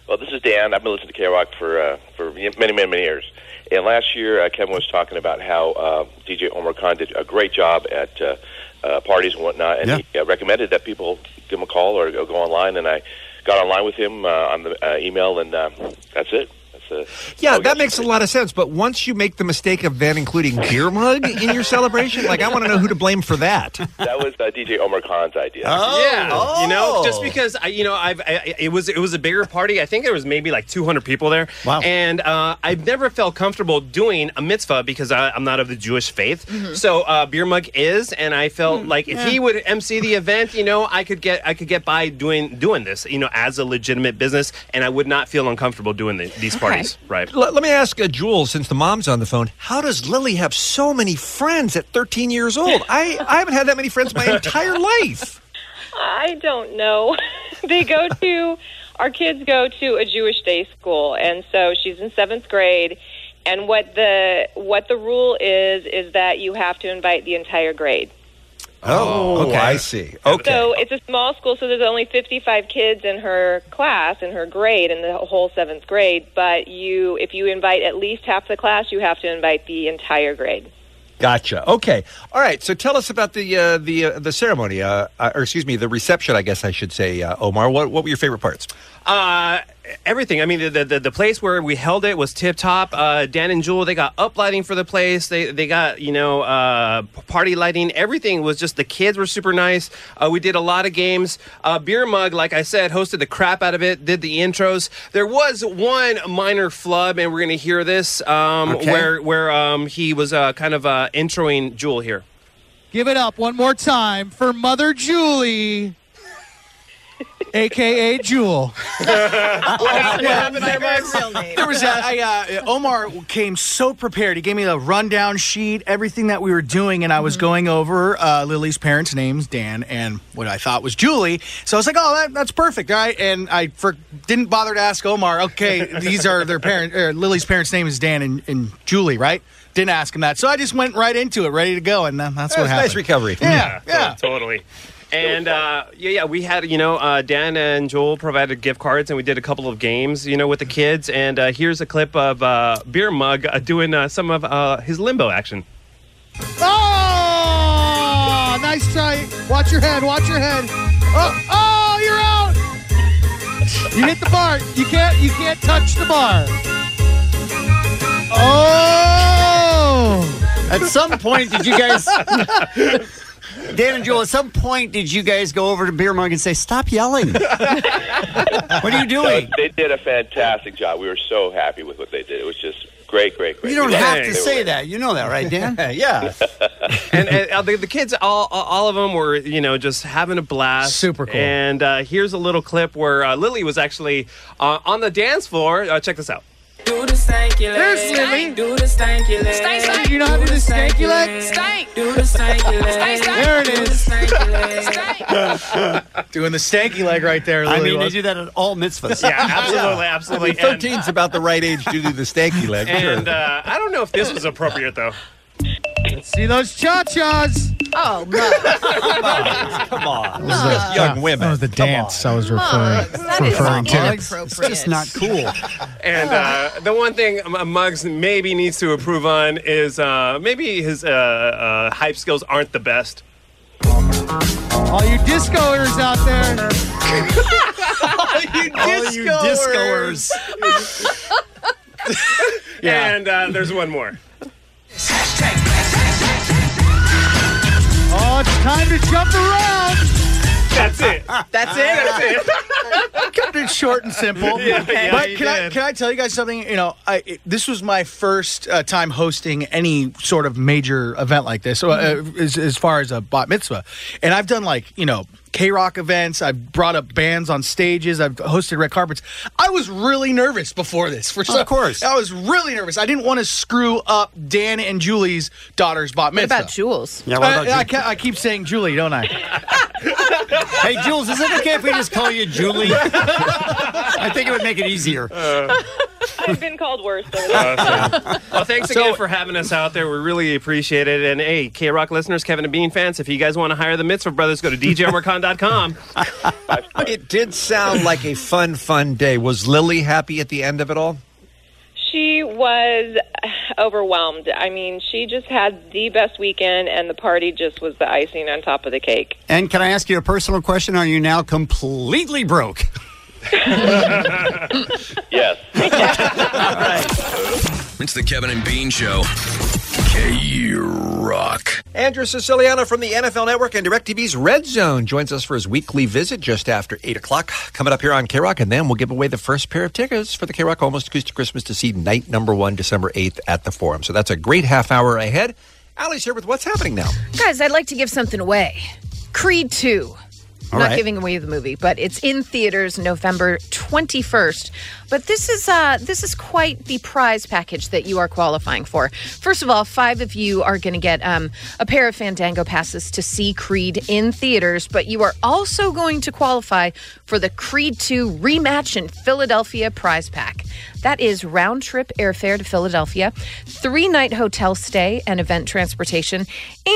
Well, this is Dan. I've been listening to K Rock for uh, for many, many, many years. And last year, uh, Kevin was talking about how uh, DJ Omar Khan did a great job at uh, uh, parties and whatnot, and Yeah. he uh, recommended that people give him a call or go, go online. And I got online with him uh, on the uh, email, and uh, that's it. That's Yeah, that makes a lot of sense. But once you make the mistake of then including beer mug in your celebration, like I want to know who to blame for that. that was uh, DJ Omar Khan's idea. Oh, yeah, you know, Oh. just because I, you know, I've I, it was it was a bigger party. I think there was maybe like 200 people there. Wow. And uh, I've never felt comfortable doing a mitzvah because I, I'm not of the Jewish faith. So uh, beer mug is, and I felt like if yeah. he would MC the event, you know, I could get I could get by doing doing this, you know, as a legitimate business, and I would not feel uncomfortable doing the, these parties. Right. Let, let me ask uh, Jules, since the mom's on the phone, how does Lily have so many friends at 13 years old? I, I haven't had that many friends my entire life. I don't know. [laughs] they go to our kids go to a Jewish day school, and so she's in seventh grade. And what the what the rule is is that you have to invite the entire grade. Oh, okay. I see. Okay. So it's a small school, so there's only 55 kids in her class, in her grade, in the whole seventh grade. But you, if you invite at least half the class, you have to invite the entire grade. Gotcha. Okay. All right. So tell us about the uh, the uh, the ceremony, uh, uh, or excuse me, the reception. I guess I should say, uh, Omar. What what were your favorite parts? Everything. I mean, the, the the place where we held it was tip top. Uh, Dan and Jewel, they got up lighting for the place. They they got you know uh, party lighting. Everything was just the kids were super nice. Uh, we did a lot of games. Uh, Beer Mug, like I said, hosted the crap out of it. Did the intros. There was one minor flub, and we're gonna hear this um, Okay. where where um, he was uh, kind of uh, introing Jewel here. Give it up one more time for Mother Julie. [laughs] aka Jewel. what [laughs] there, was a, I, uh, Omar came so prepared. He gave me a rundown sheet, everything that we were doing, and I was going over uh, Lily's parents' names, Dan, and what I thought was Julie. So I was like, "Oh, that, that's perfect, all right." And I for, didn't bother to ask Omar. Okay, [laughs] these are their parent. Or Lily's parents' name is Dan and, and Julie, right? Didn't ask him that, so I just went right into it, ready to go, and uh, that's That what was happened. nice recovery. Yeah, yeah. to- totally. And uh, yeah, yeah, we had you know uh, Dan and Joel provided gift cards, and we did a couple of games, you know, with the kids. And uh, here's a clip of uh, Beer Mug uh, doing uh, some of uh, his limbo action. Oh, nice try. Watch your head. Watch your head. Oh, oh, you're out. You hit the bar. You can't. You can't touch the bar. Oh. At some point, did you guys, [laughs] Dan and Joel? At some point, did you guys go over to Beer Mug and say, "Stop yelling"? what are you doing? No, they did a fantastic job. We were so happy with what they did. It was just great, great, great. You don't We have to say that. You know that, right, Dan? [laughs] yeah. and, and uh, the, the kids, all, all all of them were, you know, just having a blast. Super cool. And uh, here's a little clip where uh, Lily was actually uh, on the dance floor. Uh, check this out. Do the stanky leg. There's Lily. Do the stanky leg. Stank, stank. You know how to do the stanky leg? Stank. Do the stanky leg. [laughs] There it Do is. the stanky leg. [laughs] Doing the stanky leg right there. I Lily mean, they do that at all mitzvahs. Yeah, absolutely, I absolutely. mean, 13's about the right age to do the stanky leg. sure. And uh, I don't know if this was appropriate though. Let's see those cha-chas. Oh, Muggs. Come on. Muggs. Young women. That was the dance I was referring, Muggs, that is referring to. inappropriate. It's just not cool. And uh, the one thing M- Muggs maybe needs to improve on is uh, maybe his uh, uh, hype skills aren't the best. All you discoers out there. [laughs] All you discoers. [laughs] And uh, there's one more. Oh, it's time to jump around. That's it. That's it. That's it. [laughs] Kept it short and simple. Yeah, yeah, but you can I can I tell you guys something? You know, I it- this was my first uh, time hosting any sort of major event like this, uh, Mm-hmm. as, as far as a bat mitzvah, and I've done like you know. K Rock events. I've brought up bands on stages. I've hosted red carpets. I was really nervous before this. For some, of course. I was really nervous. I didn't want to screw up Dan and Julie's daughter's bat What about Jules? Yeah, what about I, you? ca- I keep saying Julie, don't I? [laughs] Hey, Jules, is it okay if we just call you Julie? [laughs] I think it would make it easier. Uh, [laughs] I've been called worse. Over. Uh, [laughs] well, thanks again for having us out there. We really appreciate it. And hey, K Rock listeners, Kevin and Bean fans, if you guys want to hire the Mitzvah Brothers, go to djomarcon.com. [laughs] It did sound like a fun, fun day. Was Lily happy at the end of it all? She was overwhelmed. I mean, she just had the best weekend, and the party just was the icing on top of the cake. And can I ask you a personal question? Are you now completely broke? Yes. It's the Kevin and Bean Show. K Rock. Andrew Siciliano from the NFL Network and DirecTV's Red Zone joins us for his weekly visit just after 8 o'clock. Coming up here on K Rock, and then we'll give away the first pair of tickets for the K Rock Almost Acoustic Christmas to see night number one, December 8th at the Forum. So that's a great half hour ahead. Allie's here with what's happening now. Guys, I'd like to give something away. Creed 2. All Not right. giving away the movie, but it's in theaters November 21st. But this is uh this is quite the prize package that you are qualifying for. First of all, five of you are going to get um, a pair of Fandango passes to see Creed in theaters, but you are also going to qualify for the Creed 2 rematch in Philadelphia prize pack. That is round trip airfare to Philadelphia, three night hotel stay and event transportation,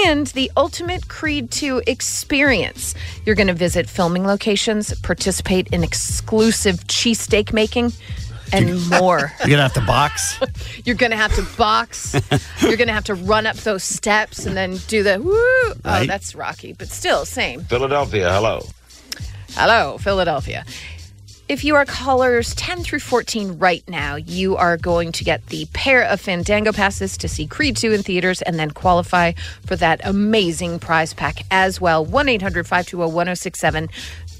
and the ultimate Creed 2 experience. You're going to visit filming locations, participate in exclusive cheesesteak making, and more. [laughs] You're gonna have to box. [laughs] You're going to have to box. [laughs] You're going to have to run up those steps and then do the woo. Oh, that's Rocky, but still, same. Philadelphia, hello. Hello, Philadelphia. If you are callers 10 through 14 right now, you are going to get the pair of Fandango passes to see Creed 2 in theaters and then qualify for that amazing prize pack as well. 1 800 520 1067.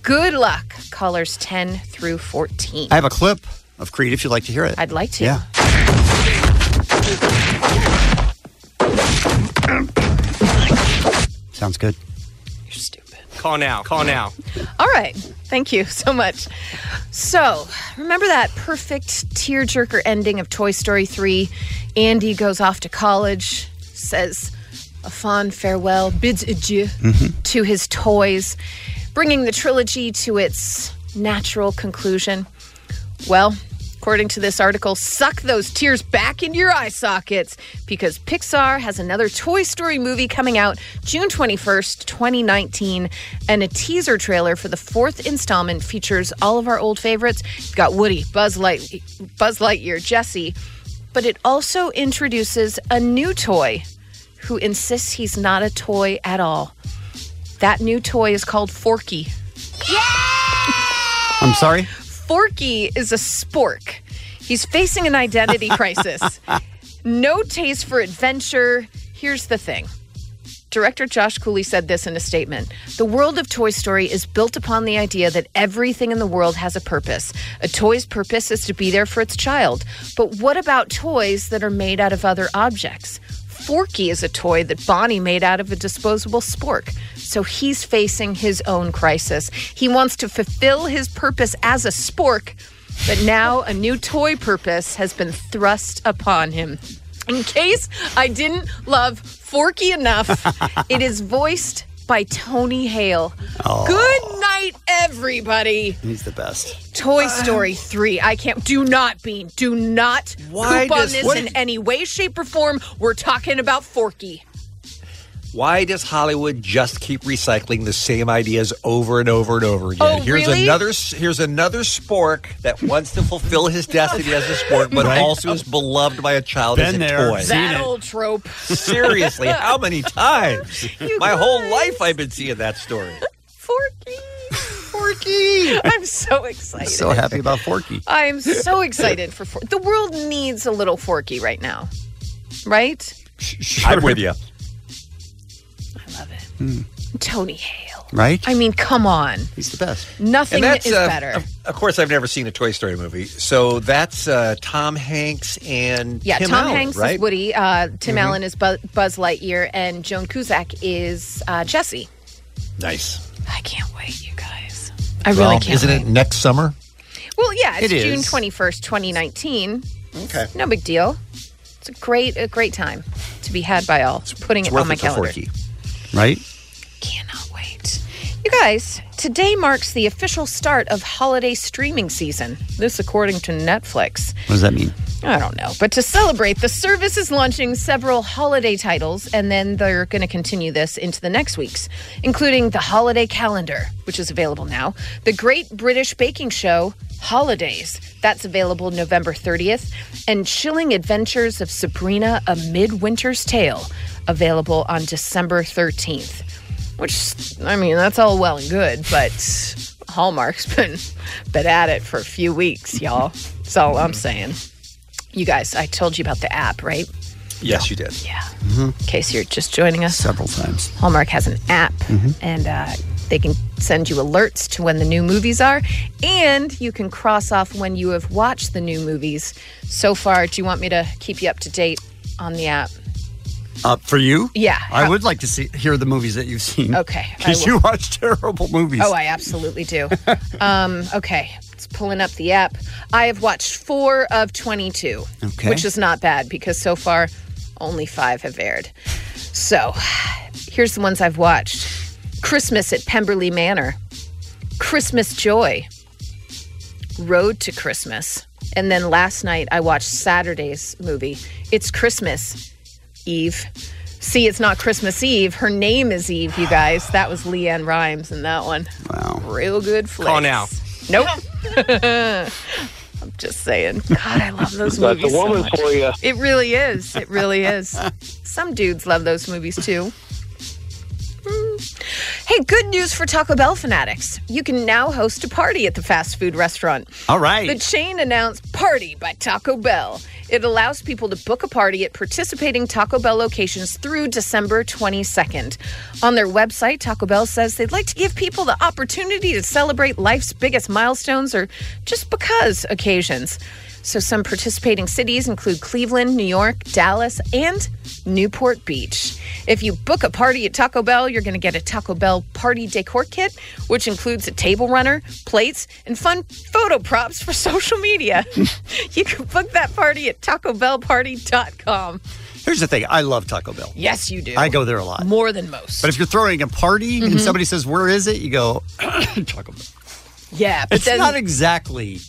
Good luck, callers 10 through 14. I have a clip of Creed if you'd like to hear it. I'd like to. Yeah. Sounds good. You're stupid. Call now. Call now. All right. Thank you so much. So, remember that perfect tearjerker ending of Toy Story 3? Andy goes off to college, says a fond farewell, bids adieu mm-hmm. to his toys, bringing the trilogy to its natural conclusion. Well, according to this article, suck those tears back into your eye sockets because Pixar has another Toy Story movie coming out June 21st, 2019. And a teaser trailer for the fourth installment features all of our old favorites. You've got Woody, Buzz, Light, Buzz Lightyear, Jesse. But it also introduces a new toy who insists he's not a toy at all. That new toy is called Forky. I'm sorry. Forky is a spork. He's facing an identity [laughs] crisis. No taste for adventure. Here's the thing. Director Josh Cooley said this in a statement. The world of Toy Story is built upon the idea that everything in the world has a purpose. A toy's purpose is to be there for its child. But what about toys that are made out of other objects? Forky is a toy that Bonnie made out of a disposable spork. So he's facing his own crisis. He wants to fulfill his purpose as a spork, but now a new toy purpose has been thrust upon him. In case I didn't love Forky enough, [laughs] it is voiced by Tony Hale. Good night, everybody. He's the best. Toy uh, Story 3. I can't. Do not, Bean. Do not Why poop on does- this what- in any way, shape, or form. We're talking about Forky. Why does Hollywood just keep recycling the same ideas over and over and over again? Oh, here's really? another here's another spork that wants to fulfill his destiny as a spork, but Right. also is beloved by a child as Been a there. toy. Seen That it. old trope. Seriously, how many [laughs] times? You My whole life I've been seeing that story. Forky. Forky. I'm so excited. So happy about Forky. I'm so excited for Forky. The world needs a little Forky right now. Right? I'm with you. I love it. Mm. Tony Hale. Right? I mean, come on. He's the best. Nothing that's is uh, better. Of, of course, I've never seen a Toy Story movie, so that's uh, Tom Hanks and Yeah, Tim Tom Allen, Hanks right? is Woody. Uh, Tim Mhm. Allen is Buzz Lightyear, and Joan Cusack is uh, Jesse. Nice. I can't wait, you guys. I really Well, can't. Isn't wait. it next summer? Well, yeah, it's It June twenty first, twenty nineteen. Okay. No big deal. It's a great, a great time to be had by all. Putting It's it worth on my it for calendar. Forky. Right? Cannot wait. You guys, today marks the official start of holiday streaming season. This, according to Netflix. What does that mean? I don't know. But to celebrate, the service is launching several holiday titles, and then they're going to continue this into the next weeks, including the holiday calendar, which is available now, the Great British Baking Show Holidays, that's available November 30th, and Chilling Adventures of Sabrina, A Midwinter's Tale, available on December 13th. Which, I mean, that's all well and good, but Hallmark's [laughs] been, been at it for a few weeks, y'all. That's all I'm saying. You guys, I told you about the app, right? Yes, you did. Yeah. In case you're just joining us, several times. Hallmark has an app, Mhm. and uh, they can send you alerts to when the new movies are, and you can cross off when you have watched the new movies. So far, do you want me to keep you up to date on the app? Uh, for you? Yeah. I would like to see hear the movies that you've seen. Okay, Because you watch terrible movies. Oh, I absolutely do. [laughs] um, okay, it's pulling up the app. I have watched four of 22, Okay. which is not bad because so far only five have aired. So here's the ones I've watched Christmas at Pemberley Manor, Christmas Joy, Road to Christmas. And then last night I watched Saturday's movie. It's Christmas Eve. See, it's not Christmas Eve. Her name is Eve, you guys. That was LeAnn Rimes in that one. Wow. Real good flick. Call now. Nope. [laughs] I'm just saying. God, I love those That's movies. a so woman much. for you. It really is. It really is. [laughs] Some dudes love those movies too. Hey, good news for Taco Bell fanatics. You can now host a party at the fast food restaurant. All right. The chain announced Party by Taco Bell. It allows people to book a party at participating Taco Bell locations through December 22nd. On their website, Taco Bell says they'd like to give people the opportunity to celebrate life's biggest milestones or just because occasions. So, some participating cities include Cleveland, New York, Dallas, and Newport Beach. If you book a party at Taco Bell, you're going to get a Taco Bell party decor kit, which includes a table runner, plates, and fun photo props for [laughs] social media. [laughs] you can book that party at tacobellparty.com. Here's the thing I love Taco Bell. Yes, you do. I go there a lot. More than most. But if you're throwing a party Mhm. and somebody says, Where is it? You go, [clears throat] Taco Bell. yeah, but It's then not exactly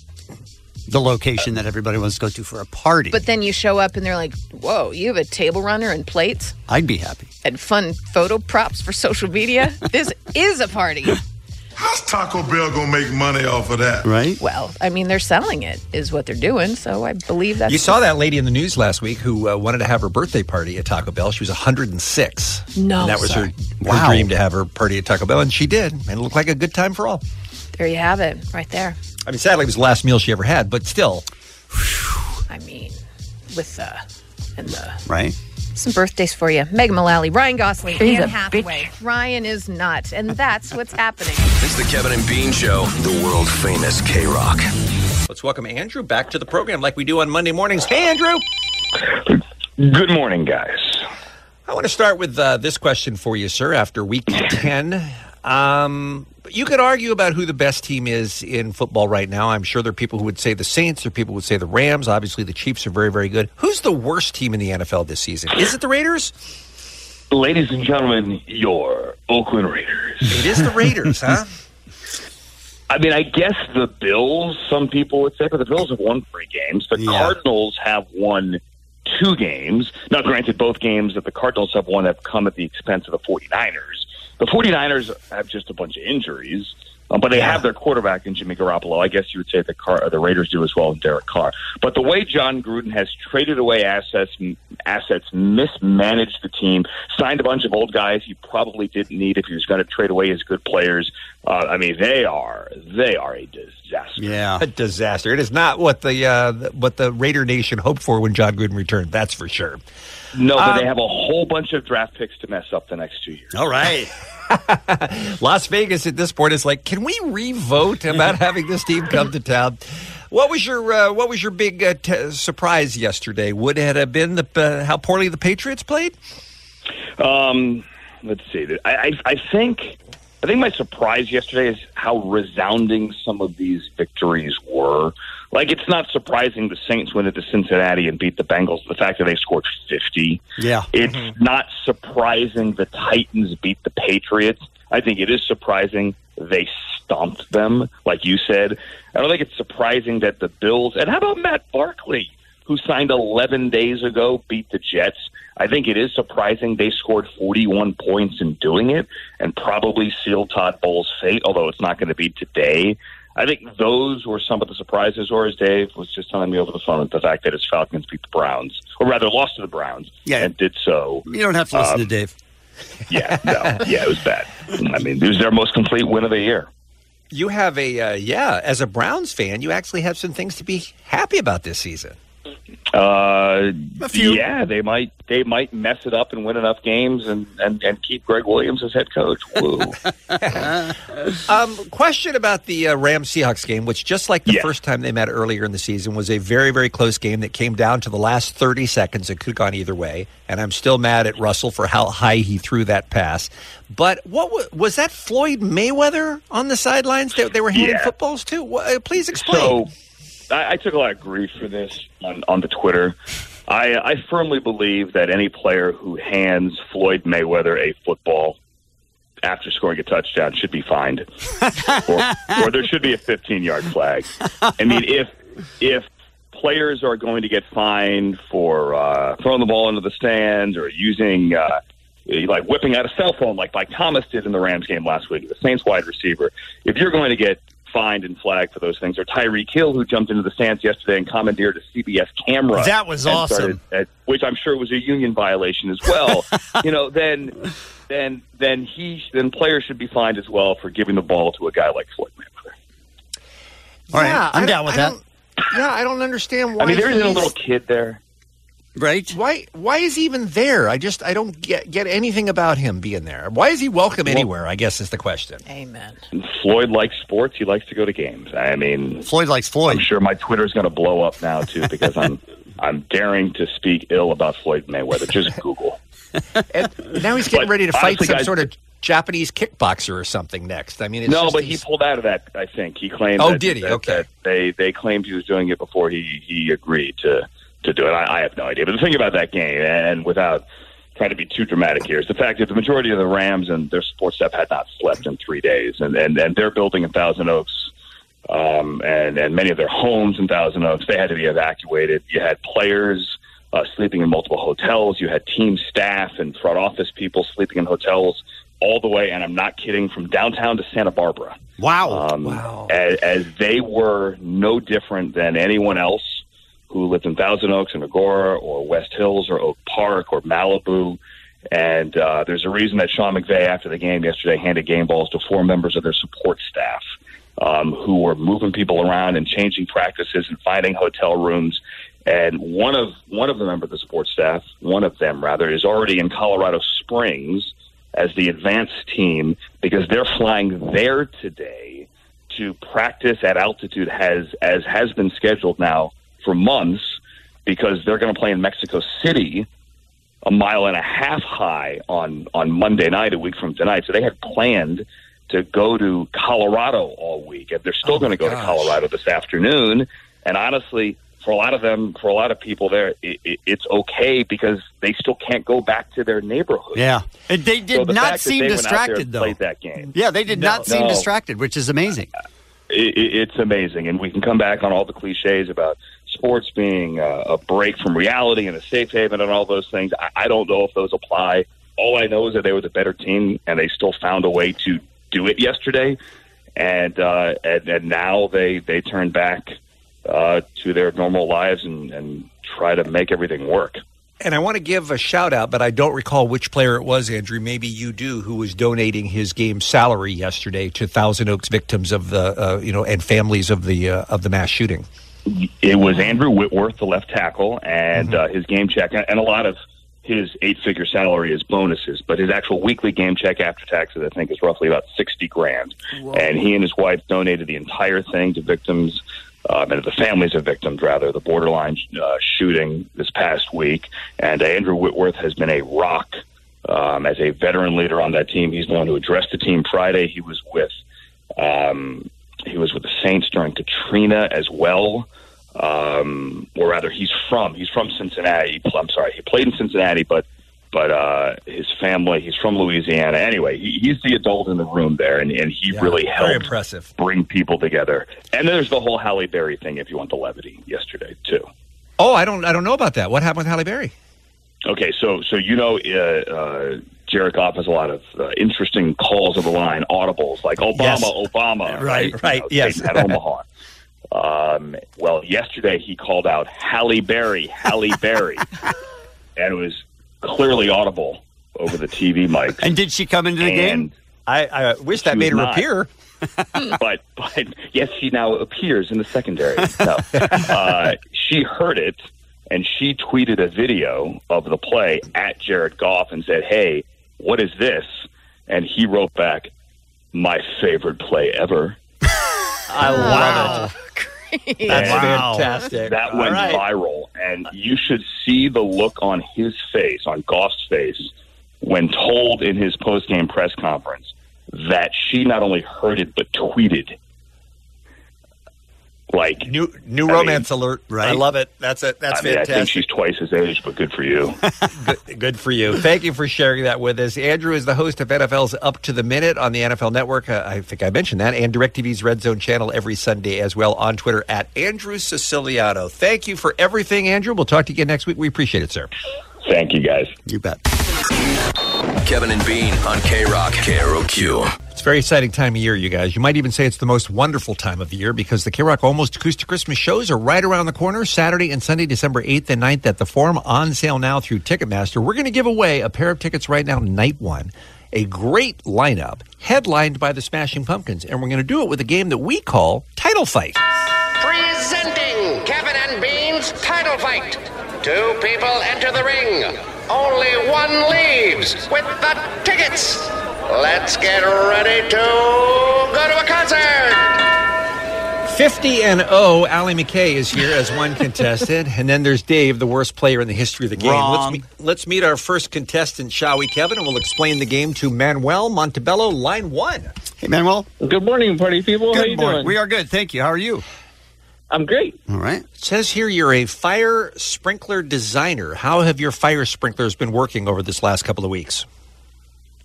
the location that everybody wants to go to for a party. but then you show up and they're like, "Whoa, you have a table runner and plates I'd be happy. and fun photo props for social media. [laughs] this is a party." How's Taco Bell gonna make money off of that? Right? Well, I mean, they're selling it, is what they're doing. So I believe that. You saw that lady in the news last week who uh, wanted to have her birthday party at Taco Bell. She was 106. No, And that was her, sir. her dream to have her party at Taco Bell, and she did. And it looked like a good time for all. There you have it, right there. I mean, sadly, it was the last meal she ever had, but still. I mean, with the and the Right? some birthdays for you: Megan Mullally, Ryan Gosling, He's Anne a Hathaway. Ryan is not, and that's what's happening. It's the Kevin and Bean Show, the world famous K Rock. Let's welcome Andrew back to the program like we do on Monday mornings. Hey, Andrew. Good morning, guys. I want to start with uh, this question for you, sir. After week [clears throat] 10, um, you could argue about who the best team is in football right now. I'm sure there are people who would say the Saints, there are people who would say the Rams. Obviously, the Chiefs are very, very good. Who's the worst team in the NFL this season? Is it the Raiders? Ladies and gentlemen, your Oakland Raiders. It is the Raiders, huh? [laughs] I mean, I guess the Bills, some people would say, but the Bills have won three games. The Cardinals have won two games. Now, granted, both games that the Cardinals have won have come at the expense of the 49ers. The 49ers have just a bunch of injuries, um, but they have their quarterback in Jimmy Garoppolo. I guess you would say the Car- the Raiders do as well in Derek Carr. But the way Jon Gruden has traded away assets, assets, mismanaged the team, signed a bunch of old guys he probably didn't need if he was going to trade away his good players. Uh, I mean, they are they are a disaster. Yeah, a disaster. It is not what the uh, what the Raider Nation hoped for when Jon Gruden returned. That's for sure. No, but Um, they have a whole bunch of draft picks to mess up the next two years. All right. [laughs] [laughs] Las Vegas at this point is like, can we re-vote about having this team come to town? What was your uh, What was your big uh, t- surprise yesterday? Would it have been the uh, how poorly the Patriots played? Um, let's see. I, I, I think I think my surprise yesterday is how resounding some of these victories were. Like, it's not surprising the Saints went into Cincinnati and beat the Bengals. The fact that they scored fifty. Yeah. It's mm-hmm. not surprising the Titans beat the Patriots. I think it is surprising they stomped them, like you said. I don't think it's surprising that the Bills and how about Matt Barkley, who signed 11 days ago, beat the Jets. I think it is surprising they scored 41 points in doing it and probably sealed Todd Bowles' fate, although it's not going to be today. I think those were some of the surprises, or as Dave was just telling me over the phone, the fact that his Falcons beat the Browns, or rather lost to the Browns, Yeah. and did so. You don't have to listen um, to Dave. [laughs] Yeah, no, yeah, it was bad. I mean, it was their most complete win of the year. You have a uh, yeah, as a Browns fan, you actually have some things to be happy about this season. Uh, yeah, they might they might mess it up and win enough games and, and, and keep Gregg Williams as head coach. Woo. [laughs] [laughs] Um, question about the uh, Rams Seahawks game, which just like the first time they met earlier in the season was a very very close game that came down to the last thirty seconds. It could have gone either way, and I'm still mad at Russell for how high he threw that pass. But what was, was that? Floyd Mayweather on the sidelines? They, they were handing Yeah. footballs too. Wha- uh, please explain. So I, I took a lot of grief for this on, on the Twitter. I, I firmly believe that any player who hands Floyd Mayweather a football after scoring a touchdown should be fined, [laughs] or, or there should be a 15 yard flag. I mean, if if players are going to get fined for uh, throwing the ball into the stands or using uh, like whipping out a cell phone, like Mike Thomas did in the Rams game last week, the Saints wide receiver, if you're going to get fined and flagged for those things, or Tyreek Hill who jumped into the stands yesterday and commandeered a CBS camera, That was awesome. at- uh, which I'm sure was a union violation as well. [laughs] you know, then then then he then players should be fined as well for giving the ball to a guy like Floyd Mayweather. All right, Yeah, I'm down with I that. Yeah, I don't understand why. I mean, there isn't a little kid there. Right? Why? Why is he even there? I just I don't get get anything about him being there. Why is he welcome anywhere? I guess is the question. Amen. Floyd likes sports. He likes to go to games. I mean, Floyd likes Floyd. I'm sure my Twitter's going to blow up now too because I'm [laughs] I'm daring to speak ill about Floyd Mayweather. Just Google. [laughs] And now he's getting But ready to fight honestly, some guys- sort of Japanese kickboxer or something next. I mean, it's no, just but he pulled out of that. I think he claimed. Oh, that- did he? that- Okay. that they they claimed he was doing it before he he agreed to to do it. I, I have no idea. But the thing about that game, and without trying to be too dramatic here, is the fact that the majority of the Rams and their support staff had not slept in three days, and and, and their building in Thousand Oaks. Um, and and many of their homes in Thousand Oaks, they had to be evacuated. You had players uh, sleeping in multiple hotels. You had team staff and front office people sleeping in hotels all the way, and I'm not kidding, from downtown to Santa Barbara. Wow. Um, As, as they were no different than anyone else who lived in Thousand Oaks and Agoura or West Hills or Oak Park or Malibu. And uh, there's a reason that Sean McVay, after the game yesterday, handed game balls to four members of their support staff um, who were moving people around and changing practices and finding hotel rooms. And one of one of the members of the support staff, one of them rather, is already in Colorado Springs as the advanced team because they're flying there today to practice at altitude has as has been scheduled now for months because they're going to play in Mexico City a mile and a half high on on Monday night a week from tonight so they had planned to go to Colorado all week and they're still oh going to go to Colorado this afternoon and honestly for a lot of them for a lot of people there it, it, it's okay because they still can't go back to their neighborhood Yeah. And they did So the not seem they went out there distracted, and though. played that game Yeah, they did No. not seem No. distracted, which is amazing. it, it- it's amazing, and we can come back on all the cliches about sports being uh, a break from reality and a safe haven and all those things. I, I don't know if those apply. All I know is that they were the better team, and they still found a way to do it yesterday. And uh, and, and now they they turn back uh, to their normal lives and, and try to make everything work. And I want to give a shout out, but I don't recall which player it was, Andrew. Maybe you do, who was donating his game salary yesterday to Thousand Oaks victims of the, uh, you know, and families of the uh, of the mass shooting. It was Andrew Whitworth, the left tackle, and uh, his game check, and a lot of his eight-figure salary is bonuses, but his actual weekly game check after taxes, I think, is roughly about sixty grand. And he and his wife donated the entire thing to victims, um, and to the families of victims, rather, the borderline uh, shooting this past week. And uh, Andrew Whitworth has been a rock um, as a veteran leader on that team. He's the one who addressed the team Friday. He was with. Um, he was with the Saints during Katrina as well, um, or rather, he's from he's from Cincinnati. I'm sorry, he played in Cincinnati, but but uh, his family he's from Louisiana. Anyway, he, he's the adult in the room there, and, and he really very helped impressive. bring people together. And there's the whole Halle Berry thing, if you want the levity, yesterday too. Oh, I don't, I don't know about that. What happened with Halle Berry? Okay, so so you know, uh, uh, Jared Goff has a lot of uh, interesting calls of the line, audibles like Obama, Yes. Obama, Right, You right, know, yes. At Omaha. Um, well, yesterday he called out Halle Berry, Halle Berry, [laughs] and it was clearly audible over the TV mic. And did she come into the game? I, I wish that made her not. appear. [laughs] but but yes, she now appears in the secondary. [laughs] No. uh, she heard it and she tweeted a video of the play at Jared Goff and said, "Hey, what is this?" And he wrote back, "My favorite play ever." I love it. [laughs] That's And fantastic. That All went right. viral, and you should see the look on his face, on Goff's face, when told in his post-game press conference that she not only heard it but tweeted. Like new new I romance mean, alert. Right? I love it. That's it. That's I mean, I think fantastic. she's twice his age, but good for you. [laughs] good, good for you. Thank you for sharing that with us. Andrew is the host of NFL's Up to the Minute on the NFL Network. Uh, I think I mentioned that, and DirecTV's Red Zone channel every Sunday as well on Twitter at Andrew Siciliano. Thank you for everything, Andrew. We'll talk to you again next week. We appreciate it, sir. Thank you, guys. You bet. Kevin and Bean on K Rock, KROQ. It's a very exciting time of year, you guys. You might even say it's the most wonderful time of the year because the K-Rock Almost Acoustic Christmas shows are right around the corner, Saturday and Sunday, December 8th and 9th at the Forum, on sale now through Ticketmaster. We're going to give away a pair of tickets right now, night one. A great lineup, headlined by the Smashing Pumpkins, and we're going to do it with a game that we call Title Fight. Presenting Kevin and Bean's title fight. Two people enter the ring. Only one leaves with the tickets. Let's get ready to go to a concert. 50 and 0, Allie McKay is here as one contestant. and then there's Dave, the worst player in the history of the game. Wrong. Let's, meet, let's meet our first contestant, shall we, Kevin? And we'll explain the game to Manuel Montebello, line one. Hey, Manuel. Good morning, party people. How Good you morning. doing? We are good. Thank you. How are you? I'm great. All right. It says here you're a fire sprinkler designer. How have your fire sprinklers been working over this last couple of weeks?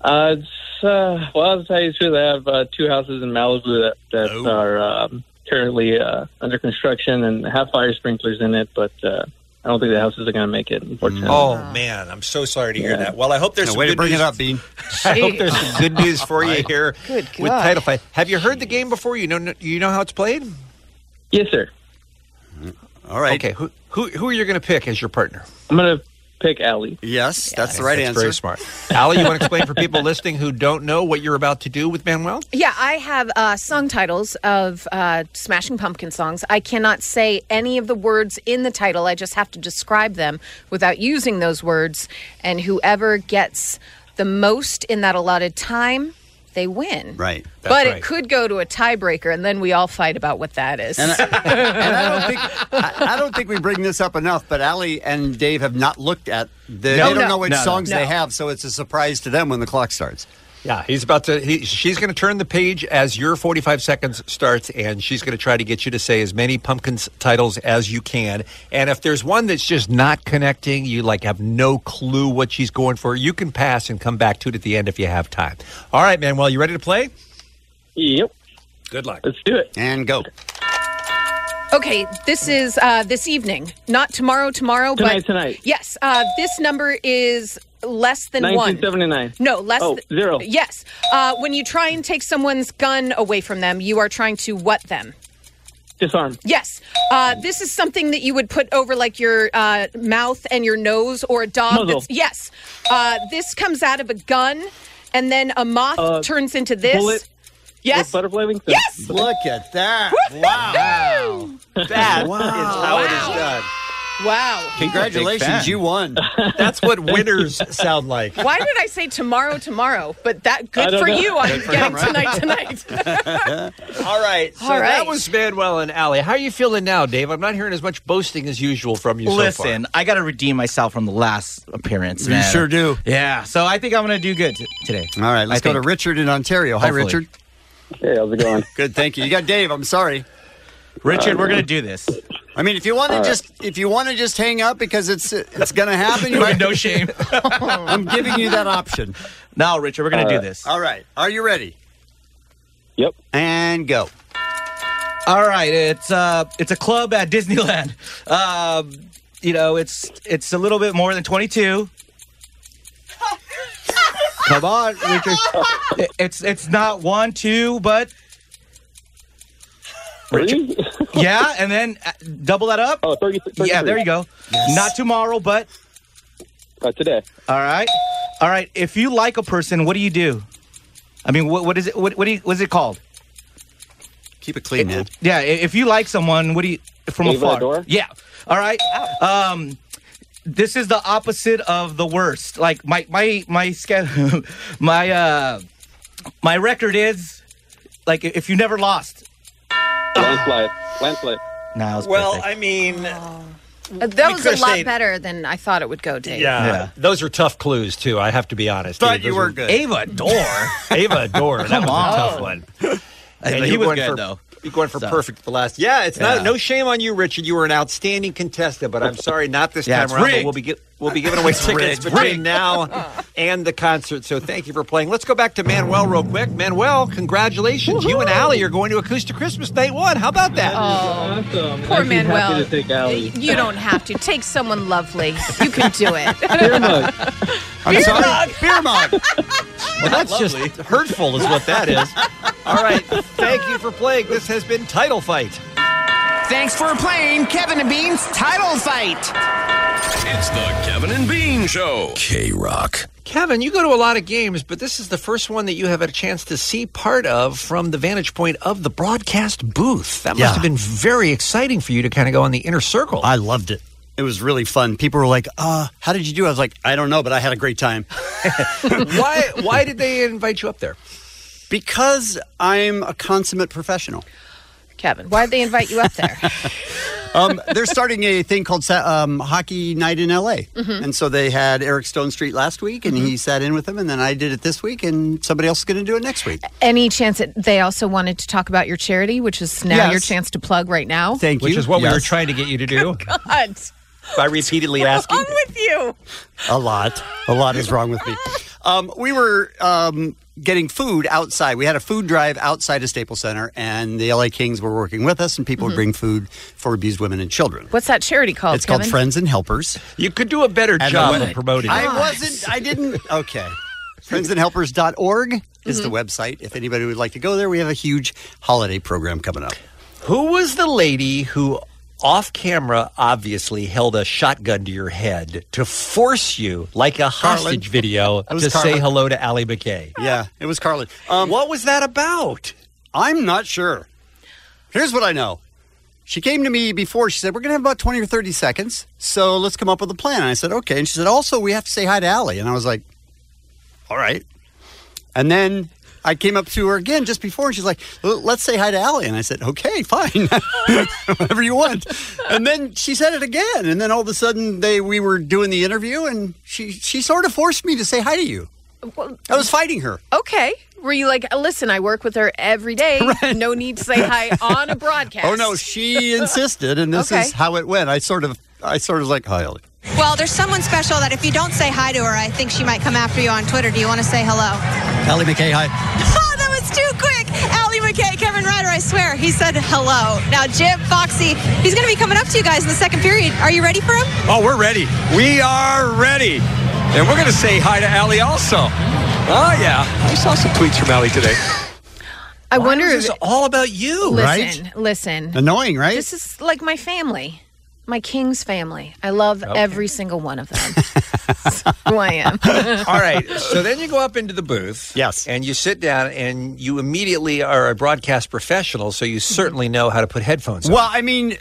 Uh, it's, uh, well, I'll tell you the truth. I have uh, two houses in Malibu that, that Oh. are um, currently uh, under construction and have fire sprinklers in it, but uh, I don't think the houses are going to make it, unfortunately. Oh, man. I'm so sorry to hear Yeah. that. Well, I hope there's Yeah, some way to good bring news. it up, Bean. [laughs] [laughs] I hope there's some good news for you here Good with title fight. Have you heard the game before? You know you know how it's played? Yes, sir. All right. Okay. Who who, who are you going to pick as your partner? I'm going to pick Allie. Yes, that's the right That's answer. Very smart. Allie, you want to explain for people listening who don't know what you're about to do with Manuel? Yeah, I have uh, song titles of uh, Smashing Pumpkin songs. I cannot say any of the words in the title. I just have to describe them without using those words. And whoever gets the most in that allotted time, they win. Right. but it could go to a tiebreaker, and then we all fight about what that is. And I, [laughs] and I don't think I, I don't think we bring this up enough, but Allie and Dave have not looked at the. No, they don't no. know which No, no. songs No. they have, so it's a surprise to them when the clock starts. Yeah, he's about to. He, she's going to turn the page as your 45 seconds starts, and she's going to try to get you to say as many pumpkins titles as you can. And if there's one that's just not connecting, you like have no clue what she's going for, you can pass and come back to it at the end if you have time. All right, Manuel, you ready to play? Yep. Good luck. Let's do it. And go. Okay, this is uh, this evening, not tomorrow. Tomorrow, Tonight, but tonight. Yes, uh, this number is less than one. No, less. Oh, th- zero. Yes, uh, when you try and take someone's gun away from them, you are trying to what them? Disarm. Yes, uh, this is something that you would put over like your uh, mouth and your nose, or a dog. Muzzle. That's, yes, uh, this comes out of a gun, and then a moth Uh, turns into this. bullet Yes. With butterfly wings? Yes. Look at that! Wow. That is Wow. how it is done. Wow. Congratulations, you won. [laughs] That's what winners sound like. Why did I say tomorrow, tomorrow? But that good for know. you on Good for getting him, right? tonight tonight. [laughs] [laughs] All right. So All right. that was Manuel and Allie. How are you feeling now, Dave? I'm not hearing as much boasting as usual from you so Listen, far. I got to redeem myself from the last appearance. You sure do. Yeah, so I think I'm going to do good t- today. All right, let's I go to. Richard in Ontario. Hi, Richard. Hey, how's it going? Good, thank you. You got Dave. I'm sorry, Richard. we're going to do this. I mean, if you want to All right. just if you want to just hang up because it's it's going to happen, you [laughs] might no shame. [laughs] I'm giving you that option. Now, Richard, we're going to do right. this. All right. Are you ready? Yep. And go. All right, it's uh, it's a club at Disneyland. Um, you know, it's it's a little bit more than 22. Come on, Richard. [laughs] It- It's it's not one, two, but Three? [laughs] yeah, and then uh, double that up. Oh, 30, Yeah, there you go. Not tomorrow, but Uh, today. all right, all right. If you like a person, what do you do? I mean, what what is it? What what, do you, what is it called? Keep it clean, man. Yeah, if you like someone, what do you from Leave afar? a door? Yeah. All right. Um, this is the opposite of the worst. Like my my my [laughs] my uh my record is like if you never lost. Landslide. Landslide. Nah, well, I mean, We that was a lot stayed- better than I thought it would go, Dave. yeah, those are tough clues too. I have to be honest. Thought Dave. you were were- good. Ava Adore. [laughs] Ava Adore. That Come was on. a tough one. And he you're was good, for, though. You're going for So. perfect the last. Yeah, it's not no shame on you, Richard. You were an outstanding contestant, but I'm sorry, not this [laughs] Yeah, time it's around. But we'll be we'll be giving away tickets rigged. between Rigged. now and the concert. So thank you for playing. Let's go back to Manuel real quick. Manuel, congratulations! You and Allie are going to Acoustic Christmas Night One. How about that? Oh, Awesome. poor I'd be happy Manuel. to take Allie. You don't have to. Take someone lovely. You can do it. [laughs] Beer mug. I'm Beer sorry. mug. Beer mug. [laughs] [laughs] Well, that's just hurtful, is what that is. [laughs] All right, thank you for playing. This has been Title Fight. Thanks for playing Kevin and Bean's Title Fight. It's the Kevin and Bean Show. K Rock. Kevin, you go to a lot of games, but this is the first one that you have had a chance to see part of from the vantage point of the broadcast booth. That must Yeah. have been very exciting for you to kind of go on the inner circle. I loved it. It was really fun. People were like, uh, how did you do? I was like, I don't know, but I had a great time. [laughs] why why did they invite you up there? Because I'm a consummate professional. Kevin, why did they invite you up there? [laughs] [laughs] Um, they're starting a thing called um, Hockey Night in LA. Mhm. And so they had Eric Stonestreet last week, and he sat in with them, and then I did it this week, and somebody else is going to do it next week. Any chance that they also wanted to talk about your charity, which is now Yes. your chance to plug right now? Thank you. Which is what we were trying to get you to do God, by repeatedly asking. what's wrong with you? A lot. A lot is wrong with me. Um, we were um, getting food outside. We had a food drive outside of Staples Center, and the LA Kings were working with us, and people would Mhm. bring food for abused women and children. What's that charity called? It's called Kevin? Friends and Helpers. You could do a better And job the- of promoting it. I wasn't, I didn't, [laughs] okay. Friendsandhelpers.org is the Mhm. website. If anybody would like to go there, we have a huge holiday program coming up. Who was the lady who, off camera, obviously held a shotgun to your head to force you, like a hostage video, That was to say hello to Allie McKay? Yeah, it was Carlin. Um, what was that about? I'm not sure. Here's what I know. She came to me before. She said, We're going to have about 20 or 30 seconds. So let's come up with a plan. And I said, Okay. And she said, Also, we have to say hi to Allie. And I was like, All right. And then I came up to her again just before, and she's like, "Let's say hi to Allie." And I said, "Okay, fine, [laughs] whatever you want." And then she said it again, and then all of a sudden, they we were doing the interview, and she she sort of forced me to say hi to you. I was fighting her. Okay. Were you like, listen, I work with her every day. [laughs] No need to say hi on a [laughs] broadcast. Oh no, she insisted, and this Okay. is how it went. I sort of I sort of was like, "Hi, Allie." Well, there's someone special that if you don't say hi to her, I think she might come after you on Twitter. Do you want to say hello? Allie McKay, hi. [laughs] Oh, that was too quick. Allie McKay, Kevin Ryder, I swear. He said hello. Now, Jim, Foxy, he's going to be coming up to you guys in the second period. Are you ready for him? Oh, we're ready. We are ready. And we're going to say hi to Allie also. Oh, yeah. I saw some tweets from Allie today. I wonder is if this all about you, listen, listen. Annoying, right? This is like my family, my King's family. I love Okay. every single one of them. [laughs] Who I am. [laughs] All right. So then you go up into the booth. Yes. And you sit down and you immediately are a broadcast professional, so you certainly know how to put headphones on. Well, I mean,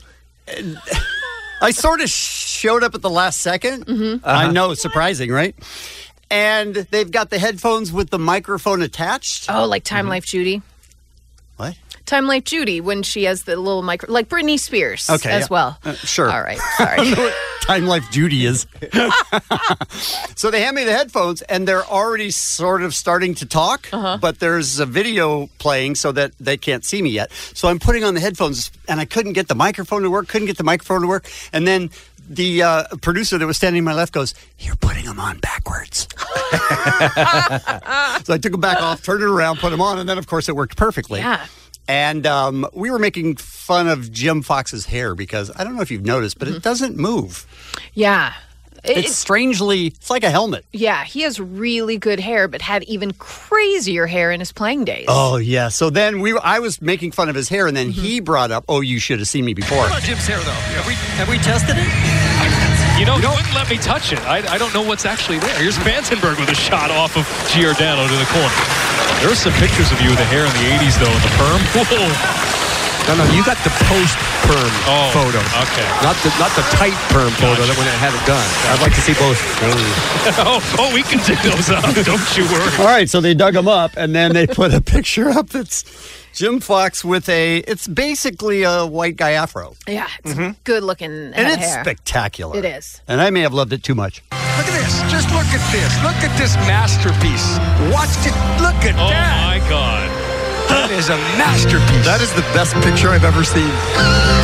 I sort of showed up at the last 2nd Mm-hmm. I Uh-huh. know, surprising, right? And they've got the headphones with the microphone attached. Oh, like Time Life Judy. What? Time Life Judy when she has the little micro, like Britney Spears Okay, as yeah. well. Uh, sure. All right. [laughs] I don't know Sorry. Time Life Judy is. [laughs] so they hand me the headphones, and they're already sort of starting to talk, Uh-huh. but there's a video playing so that they can't see me yet. So I'm putting on the headphones, and I couldn't get the microphone to work, couldn't get the microphone to work. And then the uh, producer that was standing to my left goes, You're putting them on backwards. [laughs] so I took them back off, turned it around, put them on, and then, of course, it worked perfectly. Yeah. And um, we were making fun of Jim Fox's hair because I don't know if you've noticed, but it doesn't move. Yeah. It- It's strangely, it's like a helmet. yeah, he has really good hair, but had even crazier hair in his playing days. Oh yeah. So then we, I was making fun of his hair, and then he brought up, "Oh, you should have seen me before." What about Jim's hair, though? Have we, Have we tested it? You know, he wouldn't let me touch it. I, I don't know what's actually there. Here's Vandenberg with a shot off of Giordano to the corner. There are some pictures of you with the hair in the 80s, though, in the perm. [laughs] Whoa. No, no, you got the post perm Oh, photo. okay. Not the not the tight perm photo that when it had it done. I'd like to see both. [laughs] oh, oh, we can dig those up. Don't you worry. All right, so they dug them up, and then they put a picture up that's Jim Fox with a. It's basically a white guy afro, Yeah, it's mm-hmm. good looking and head of it's hair. spectacular. It is. And I may have loved it too much. Look at this. Just look at this. Look at this masterpiece. Watch it. Look at Oh, that. my God. That is a masterpiece. That is the best picture I've ever seen.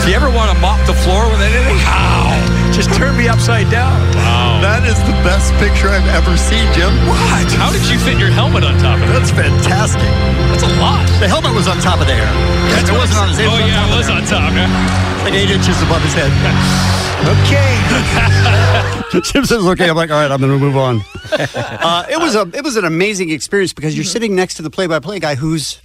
If you ever want to mop the floor with anything, how? Just turn me upside down. Wow. That is the best picture I've ever seen, Jim. What? How did you fit your helmet on top of it? That's fantastic. That's a lot. The helmet was on top of the hair. it wasn't on his head. Oh, yeah, it top was of on top. Yeah. the hair. Like eight inches above his head. [laughs] Okay. [laughs] Jim says, "Okay." I'm like, "All right, I'm going to move on." [laughs] uh, it was a it was an amazing experience because you're sitting next to the play-by-play guy who's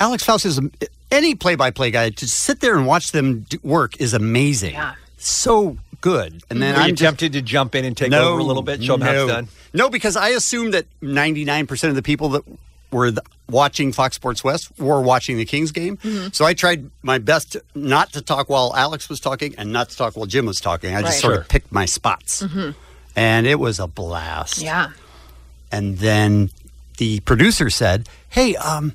Alex Faust is a, any play-by-play guy to sit there and watch them work is amazing. Yeah. So good. And then Were I'm you just- tempted to jump in and take no, over a little bit, show them how no. it's done? No, because I assume that 99% of the people that were th- watching Fox Sports West were watching the Kings game. Mhm. So I tried my best to- not to talk while Alex was talking and not to talk while Jim was talking. I just sort Sure. of picked my spots. Mhm. And it was a blast. Yeah. And then the producer said, "Hey, um,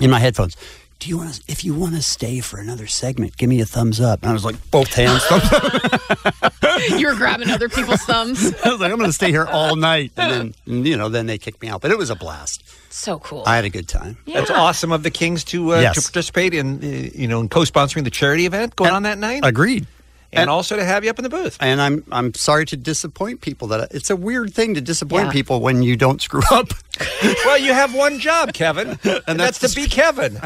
in my headphones, do you want to? If you want to stay for another segment, give me a thumbs up." And I was like, both hands thumbs [laughs] up. you were grabbing other people's thumbs. [laughs] I was like, "I'm going to stay here all night." And then, you know, then they kicked me out. But it was a blast. So cool. I had a good time. That's awesome of the Kings to uh, Yes. to participate in uh, you know in co-sponsoring the charity event going on that night. Agreed. And, also to have you up in the booth. And I'm I'm sorry to disappoint people. That it's a weird thing to disappoint Yeah. people when you don't screw up. [laughs] well, you have one job, Kevin, [laughs] and, that's, to be Kevin. [laughs]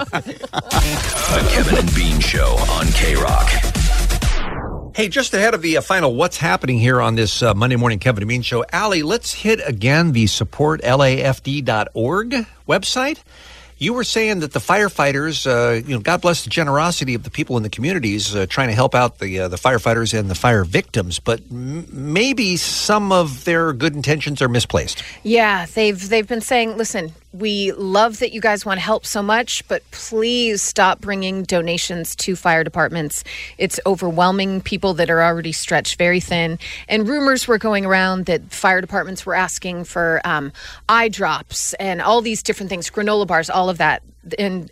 The Kevin and Bean Show on K Rock. Hey, just ahead of the uh, final what's happening here on this uh, Monday morning Kevin and Bean show, Allie, let's hit again the supportlafd.org website. You were saying that the firefighters, uh, you know, God bless the generosity of the people in the communities uh, trying to help out the uh, the firefighters and the fire victims, but m- maybe some of their good intentions are misplaced. Yeah, they've they've been saying, listen, we love that you guys want to help so much, but please stop bringing donations to fire departments. It's overwhelming people that are already stretched very thin. And rumors were going around that fire departments were asking for um, eye drops and all these different things, granola bars, all of that. And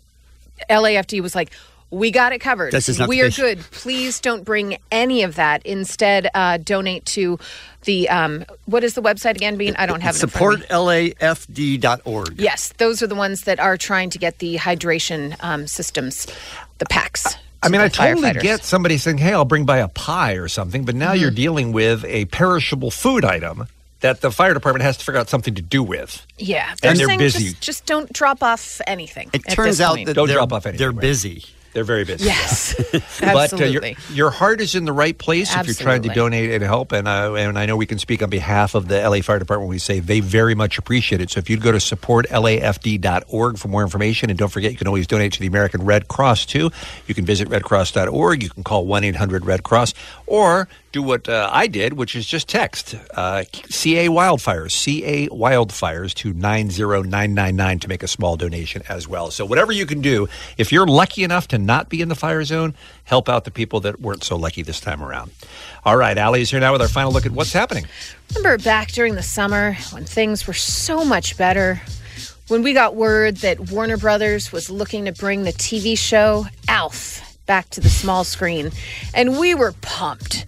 LAFD was like, we got it covered. This is not we are good. Please don't bring any of that. Instead, uh, donate to the um, what is the website again? Being I don't have it. in front of me. Supportlafd.org. Yes, those are the ones that are trying to get the hydration um, systems, the packs. I to mean, I totally get somebody saying, "Hey, I'll bring by a pie or something," but now Mm-hmm. you're dealing with a perishable food item that the fire department has to figure out something to do with. Yeah, And they're busy. Just, just don't drop off anything. It at turns this out point. that Don't they're, drop off anything, They're right. busy. They're very busy. Yes, [laughs] But uh, your, your heart is in the right place if you're trying to donate and help. And, uh, and I know we can speak on behalf of the LA Fire Department. when We say they very much appreciate it. So if you'd go to supportlafd.org for more information, and don't forget, you can always donate to the American Red Cross too. You can visit redcross.org. You can call 1 800 Red Cross or do what uh, I did, which is just text uh, CA Wildfires, CA Wildfires to 90999 to make a small donation as well. So, whatever you can do, if you're lucky enough to not be in the fire zone, help out the people that weren't so lucky this time around. All right, Allie is here now with our final look at what's happening. Remember back during the summer when things were so much better? When we got word that Warner Brothers was looking to bring the TV show Alf back to the small screen, and we were pumped.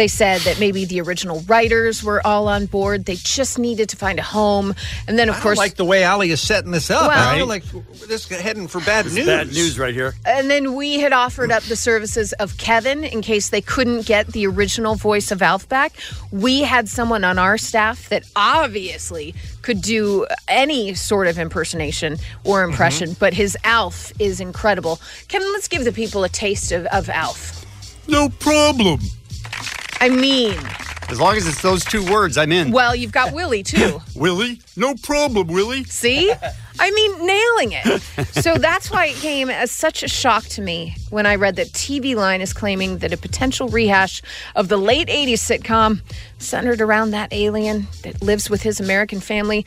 They said that maybe the original writers were all on board. They just needed to find a home. And then, of I don't course, like the way Allie is setting this up. I Well- feel like this is heading for bad news. Bad news right here. And then we had offered up the services of Kevin in case they couldn't get the original voice of Alf back. We had someone on our staff that obviously could do any sort of impersonation or mm-hmm. impression, but his Alf is incredible. Kevin, let's give the people a taste of, of Alf. No problem. I mean, As long as it's those two words, I'm in. well, you've got Willie too. [laughs] Willie? No problem, Willie. See? I mean, nailing it. [laughs] So that's why it came as such a shock to me when I read that TV Line is claiming that a potential rehash of the late 80s sitcom centered around that alien that lives with his American family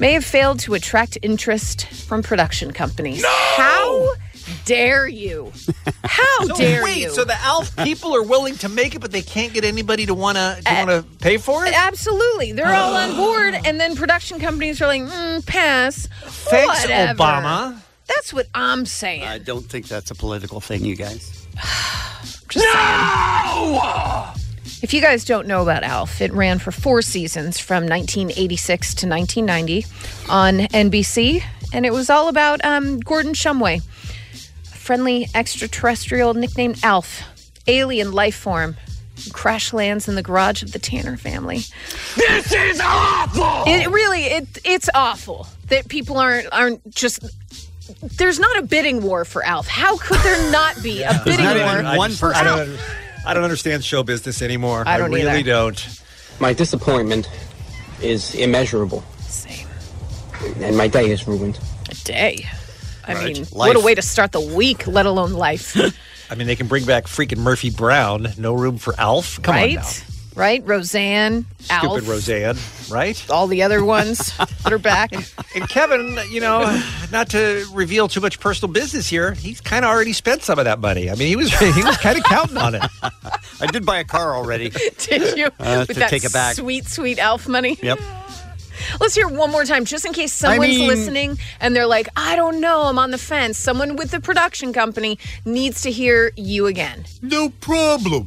may have failed to attract interest from production companies. How dare you? How So dare wait, you? so the Alf people are willing to make it, but they can't get anybody to want to want to pay for it? Absolutely. They're all on [gasps] board, and then production companies are like, mm, pass. Thanks, Whatever. Obama. That's what I'm saying. I don't think that's a political thing, you guys. [sighs] Just saying. If you guys don't know about Alf, it ran for four seasons from 1986 to 1990 on NBC, and it was all about um, Gordon Shumway, a friendly extraterrestrial nicknamed Alf, alien life form, crash lands in the garage of the Tanner family. This is awful! It really, it it's awful that people aren't aren't just. There's not a bidding war for Alf. How could there not be [laughs] a bidding war I just- for I don't, I don't understand show business anymore. I don't really either. don't. My disappointment is immeasurable. Same. And my day is ruined. A day. I Right. mean, Life. what a way to start the week, let alone life. [laughs] I mean, they can bring back freaking Murphy Brown. No room for Alf. Come right? on now. Right? Roseanne, Stupid Alf, Roseanne, right? all the other ones that are back. And Kevin, you know, not to reveal too much personal business here, he's kind of already spent some of that money. I mean, he was [laughs] he was kind of counting on it. [laughs] I did buy a car already. Did you? Uh, With to that take it back. sweet, sweet Alf money? Yep. Let's hear one more time, just in case someone's mean- listening and they're like, I don't know, I'm on the fence. Someone with the production company needs to hear you again. No problem.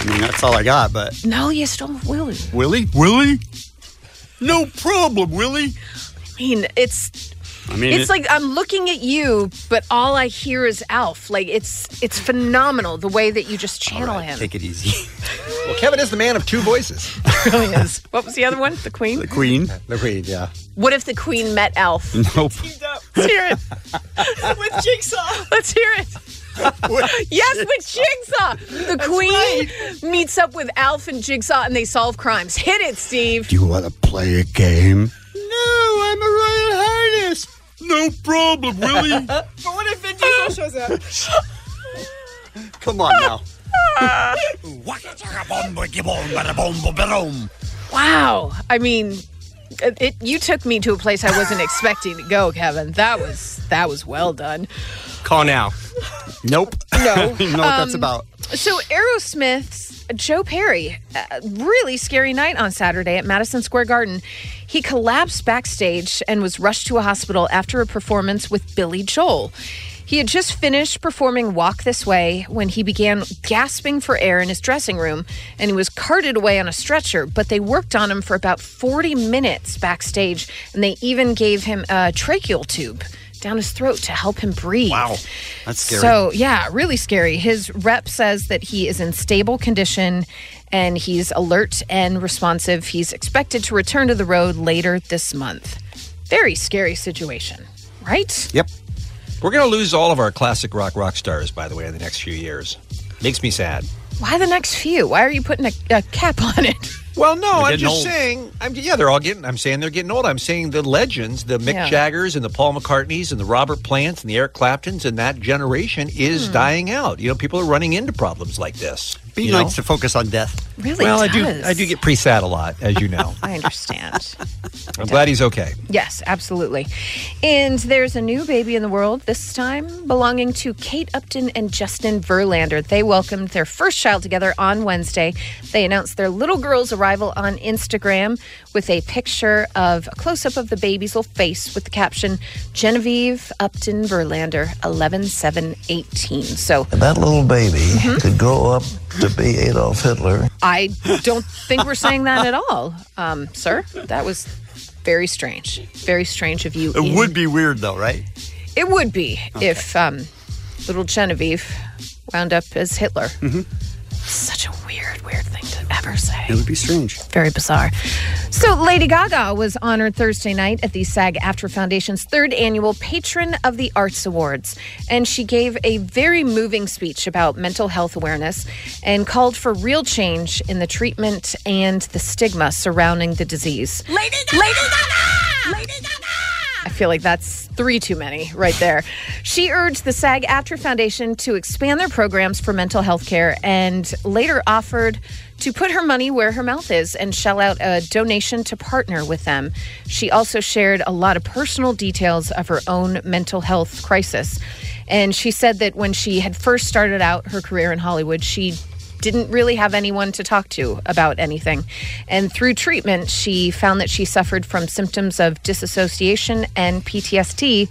I mean, that's all I got, but No, you stole Willie. Willie? Willie? No problem, Willie. I mean, it's I mean, it's it- like I'm looking at you, but all I hear is Alf. Like it's it's phenomenal the way that you just channel him. Take it easy. [laughs] Well, Kevin is the man of two voices. [laughs] really is. [laughs] What was the other one? The Queen. The Queen. Uh, the Queen, yeah. What if the Queen met Alf? Nope. Let's hear it. with Jigsaw. Let's hear it. yes, with Jigsaw. The Queen meets up with Alf and Jigsaw and they solve crimes. Hit it, Steve. Do you want to play a game? No, I'm a royal highness. No problem, Willie. [laughs] But what if Vin Diesel shows up? [laughs] Come on now. Wow. I mean, it, it, you took me to a place I wasn't expecting to go, Kevin. That was that was well done. Call now. Nope. No. [laughs] I don't know what that's Um, about. So Aerosmith's Joe Perry, a really scary night on Saturday at Madison Square Garden. He collapsed backstage and was rushed to a hospital after a performance with Billy Joel. He had just finished performing Walk This Way when he began gasping for air in his dressing room and he was carted away on a stretcher. But they worked on him for about 40 minutes backstage and they even gave him a tracheal tube down his throat to help him breathe. Wow. That's scary. So, yeah, really scary. His rep says that he is in stable condition and he's alert and responsive. He's expected to return to the road later this month. Very scary situation, right? Yep. We're going to lose all of our classic rock rock stars, by the way, in the next few years. Makes me sad. Why the next few? Why are you putting a, a cap on it? Well, no, They're I'm getting just old. saying. I'm yeah, they're all getting. I'm saying they're getting old. I'm saying the legends, the Mick Yeah. Jaggers and the Paul McCartneys and the Robert Plants and the Eric Claptons and that generation is Hmm. dying out. You know, people are running into problems like this. Be you nice know? to focus on death. Really well, I do. I do get pretty sad a lot, as you know. [laughs] I understand. I'm glad he's okay. Yes, absolutely. And there's a new baby in the world, this time belonging to Kate Upton and Justin Verlander. They welcomed their first child together on Wednesday. They announced their little girl's arrival on Instagram with a picture of a close up of the baby's little face with the caption Genevieve Upton Verlander, 11 7 18. So That little baby Mm-hmm. could grow up to be Adolf Hitler. I don't think we're saying that at all, um, sir. That was very strange. Very strange of you. It Ian. would be weird, though, right? It would be if um, little Genevieve wound up as Hitler. Such a weird, weird thing to ever say. It would be strange. Very bizarre. So, Lady Gaga was honored Thursday night at the SAG AFTRA Foundation's third annual Patron of the Arts Awards. And she gave a very moving speech about mental health awareness and called for real change in the treatment and the stigma surrounding the disease. Lady Gaga! Lady Gaga! Lady Gaga! I feel like that's three too many right there. She urged the SAG AFTRA Foundation to expand their programs for mental health care and later offered to put her money where her mouth is and shell out a donation to partner with them. She also shared a lot of personal details of her own mental health crisis. And she said that when she had first started out her career in Hollywood, she didn't really have anyone to talk to about anything. And through treatment, she found that she suffered from symptoms of disassociation and PTSD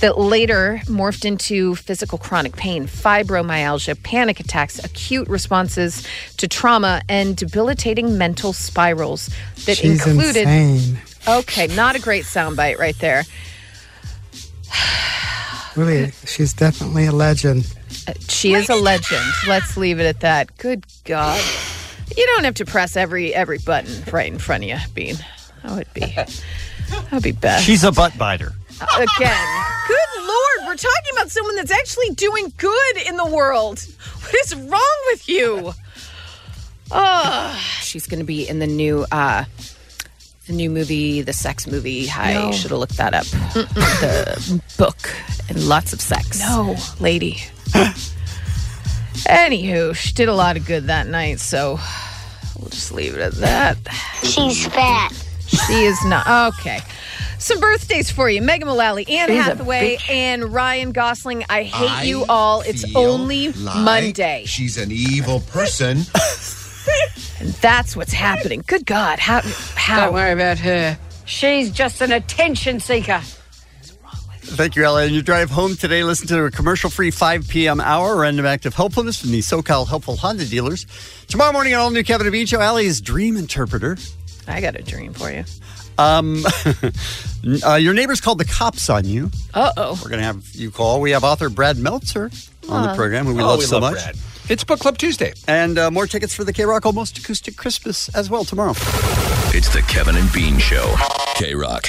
that later morphed into physical chronic pain, fibromyalgia, panic attacks, acute responses to trauma, and debilitating mental spirals that She's included. insane. Okay, not a great soundbite right there. [sighs] Really, she's definitely a legend. She is a legend. Let's leave it at that. Good God. You don't have to press every every button right in front of you, Bean. That would be that would be best. She's a butt biter. Again. Good Lord, we're talking about someone that's actually doing good in the world. What is wrong with you? Oh, she's going to be in the new uh, the new movie, the sex movie. I No. should have looked that up. The book and lots of sex. No. lady. [laughs] Anywho, she did a lot of good that night, so we'll just leave it at that. She's fat. She is not. Okay. Some birthdays for you. Megan Mullally, Anne She's Hathaway, and Ryan Gosling. I hate I you all. It's only like Monday. She's an evil person. [laughs] And that's what's happening. Good God. How? how? Don't worry about her. She's just an attention seeker. Thank you, Ella. And your drive home today, listen to a commercial free 5 p.m. hour random Act of helpfulness from the SoCal Helpful Honda dealers. Tomorrow morning, on all new Kevin Abicho, Allie's dream interpreter. I got a dream for you. Um, [laughs] uh, your neighbors called the cops on you. Uh oh. We're going to have you call. We have author Brad Meltzer on the program, who we Oh, love we so love much. Brad. It's Book Club Tuesday. And uh, more tickets for the K Rock Almost Acoustic Christmas as well tomorrow. It's the Kevin and Bean Show. K Rock.